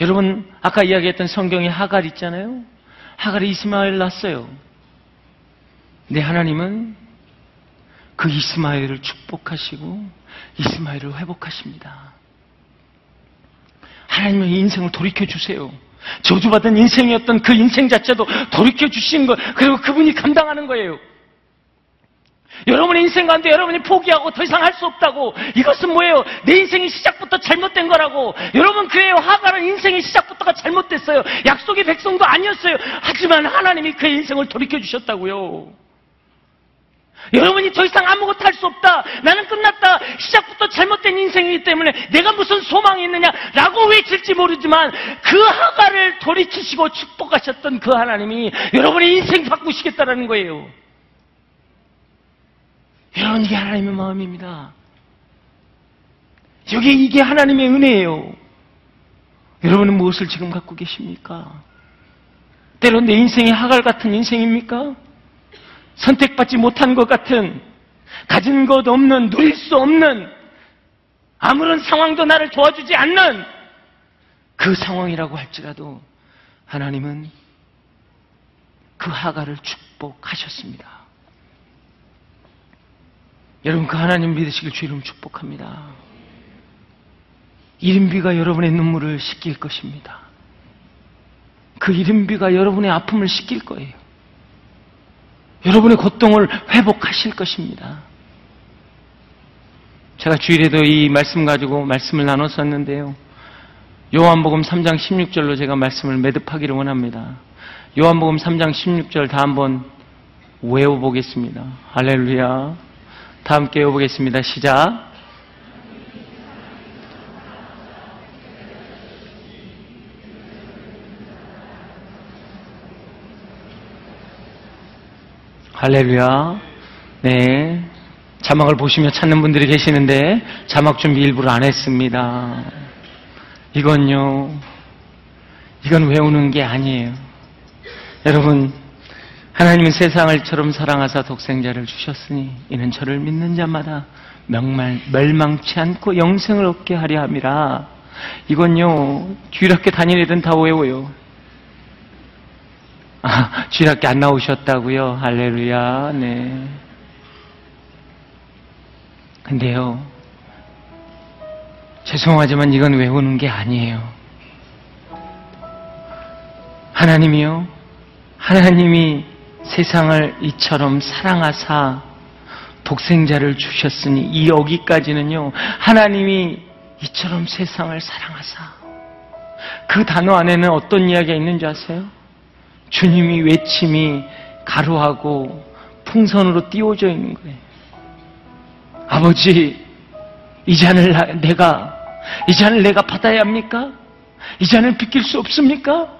여러분, 아까 이야기했던 성경에 하갈 있잖아요. 하갈이 이스마엘 낳았어요. 내 하나님은 그 이스마엘을 축복하시고 이스마엘을 회복하십니다. 하나님의 인생을 돌이켜 주세요. 저주받은 인생이었던 그 인생 자체도 돌이켜 주신 것, 그리고 그분이 감당하는 거예요. 여러분의 인생 가운데 여러분이 포기하고 더 이상 할 수 없다고 이것은 뭐예요? 내 인생이 시작부터 잘못된 거라고 여러분 그래요 하가는 인생의 시작부터가 잘못됐어요 약속의 백성도 아니었어요 하지만 하나님이 그의 인생을 돌이켜 주셨다고요 여러분이 더 이상 아무것도 할 수 없다. 나는 끝났다. 시작부터 잘못된 인생이기 때문에 내가 무슨 소망이 있느냐라고 외칠지 모르지만 그 하가를 돌이키시고 축복하셨던 그 하나님이 여러분의 인생 바꾸시겠다라는 거예요. 여러분 이게 하나님의 마음입니다. 여기 이게 하나님의 은혜예요. 여러분은 무엇을 지금 갖고 계십니까? 때론 내 인생이 하갈 같은 인생입니까? 선택받지 못한 것 같은 가진 것 없는 누릴 수 없는 아무런 상황도 나를 도와주지 않는 그 상황이라고 할지라도 하나님은 그 하가를 축복하셨습니다. 여러분 그 하나님 믿으시길 주 이름 축복합니다. 이른비가 여러분의 눈물을 씻길 것입니다. 그 이른비가 여러분의 아픔을 씻길 거예요. 여러분의 고통을 회복하실 것입니다. 제가 주일에도 이 말씀 가지고 말씀을 나눴었는데요. 요한복음 3장 16절로 제가 말씀을 매듭하기를 원합니다. 요한복음 3장 16절 다 한번 외워보겠습니다. 할렐루야. 다 함께 외워보겠습니다. 시작. 할렐루야. 네. 자막을 보시며 찾는 분들이 계시는데 자막 준비 일부러 안 했습니다. 이건요. 이건 외우는 게 아니에요. 여러분, 하나님은 세상을처럼 사랑하사 독생자를 주셨으니 이는 저를 믿는 자마다 명말 멸망치 않고 영생을 얻게 하려 함이라. 이건요 주일학교 다니는 애들은 다 외워요. 아, 주일학교 안 나오셨다고요? 할렐루야. 네. 근데요. 죄송하지만 이건 외우는 게 아니에요. 하나님이요. 하나님이 세상을 이처럼 사랑하사 독생자를 주셨으니 이 여기까지는요. 하나님이 이처럼 세상을 사랑하사 그 단어 안에는 어떤 이야기가 있는지 아세요? 주님이 외침이 가루하고 풍선으로 띄워져 있는 거예요. 아버지, 이 잔을 내가, 이 잔을 내가 받아야 합니까? 이 잔을 비낄 수 없습니까?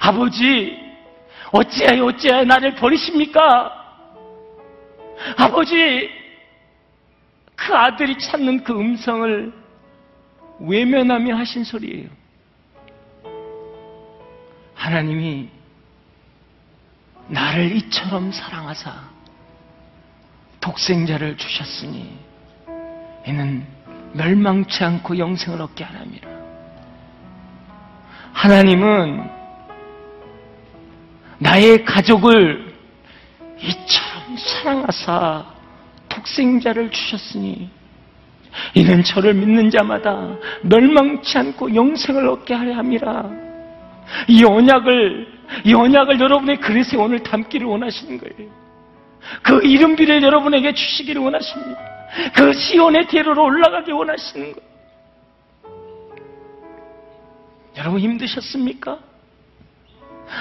아버지, 어찌하여 어찌하여 나를 버리십니까? 아버지, 그 아들이 찾는 그 음성을 외면하며 하신 소리예요. 하나님이 나를 이처럼 사랑하사 독생자를 주셨으니 이는 멸망치 않고 영생을 얻게 하랍니다. 하나님은 나의 가족을 이처럼 사랑하사 독생자를 주셨으니 이는 저를 믿는 자마다 멸망치 않고 영생을 얻게 하려 함이라. 이 언약을 이 언약을 여러분의 그릇에 오늘 담기를 원하시는 거예요. 그 이름비를 여러분에게 주시기를 원하십니다. 그 시온의 대로로 올라가기 원하시는 거예요. 여러분 힘드셨습니까?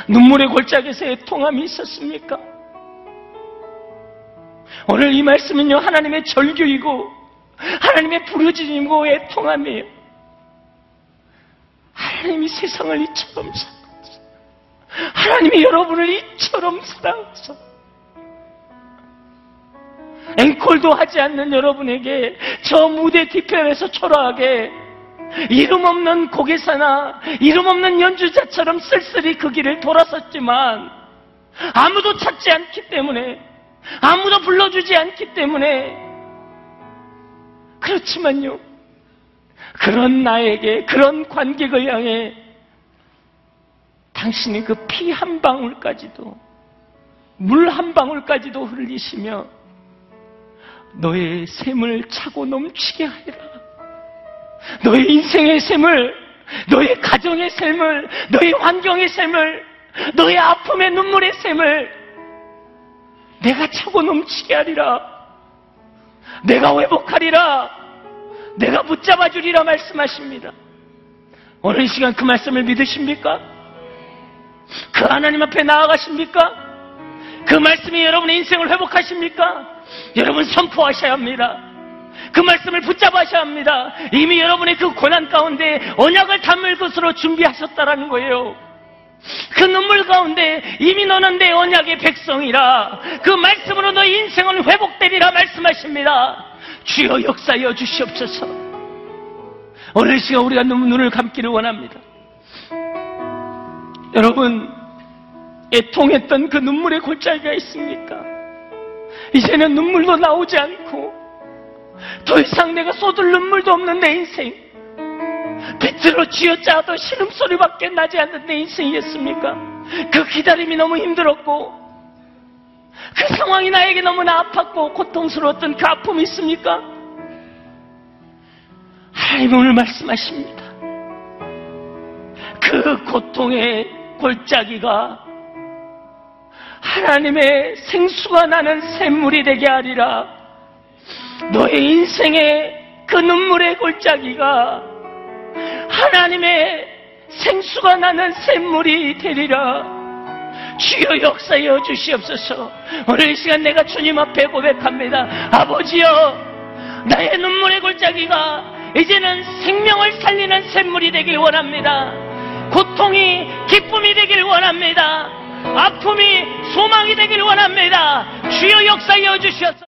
눈물의 골짜기에서 애통함이 있었습니까? 오늘 이 말씀은요, 하나님의 절규이고, 하나님의 부르짖음이고 애통함이에요. 하나님이 세상을 이처럼 사랑 하나님이 여러분을 이처럼 사랑하셔. 앵콜도 하지 않는 여러분에게 저 무대 뒤편에서 초라하게 이름 없는 고개사나 이름 없는 연주자처럼 쓸쓸히 그 길을 돌아섰지만 아무도 찾지 않기 때문에 아무도 불러주지 않기 때문에 그렇지만요 그런 나에게 그런 관객을 향해 당신이 그 피 한 방울까지도 물 한 방울까지도 흘리시며 너의 샘을 차고 넘치게 하리라. 너의 인생의 샘을, 너의 가정의 샘을, 너의 환경의 샘을, 너의 아픔의 눈물의 샘을 내가 차고 넘치게 하리라. 내가 회복하리라. 내가 붙잡아 주리라 말씀하십니다. 오늘 이 시간 그 말씀을 믿으십니까? 그 하나님 앞에 나아가십니까? 그 말씀이 여러분의 인생을 회복하십니까? 여러분 선포하셔야 합니다. 그 말씀을 붙잡아셔야 합니다. 이미 여러분의 그 고난 가운데 언약을 담을 것으로 준비하셨다라는 거예요. 그 눈물 가운데 이미 너는 내 언약의 백성이라 그 말씀으로 너의 인생은 회복되리라 말씀하십니다. 주여 역사여 주시옵소서. 오늘 시간 우리가 눈을 감기를 원합니다. 여러분, 애통했던 그 눈물의 골짜기가 있습니까? 이제는 눈물도 나오지 않고 더 이상 내가 쏟을 눈물도 없는 내 인생 빛으로 쥐어짜도 신음소리밖에 나지 않는 내 인생이었습니까? 그 기다림이 너무 힘들었고 그 상황이 나에게 너무나 아팠고 고통스러웠던 그 아픔이 있습니까? 하나님 오늘 말씀하십니다. 그 고통의 골짜기가 하나님의 생수가 나는 샘물이 되게 하리라. 너의 인생의 그 눈물의 골짜기가 하나님의 생수가 나는 샘물이 되리라. 주여 역사여 주시옵소서. 오늘 이 시간 내가 주님 앞에 고백합니다. 아버지여, 나의 눈물의 골짜기가 이제는 생명을 살리는 샘물이 되길 원합니다. 고통이 기쁨이 되길 원합니다. 아픔이 소망이 되길 원합니다. 주여 역사여 주시옵소서.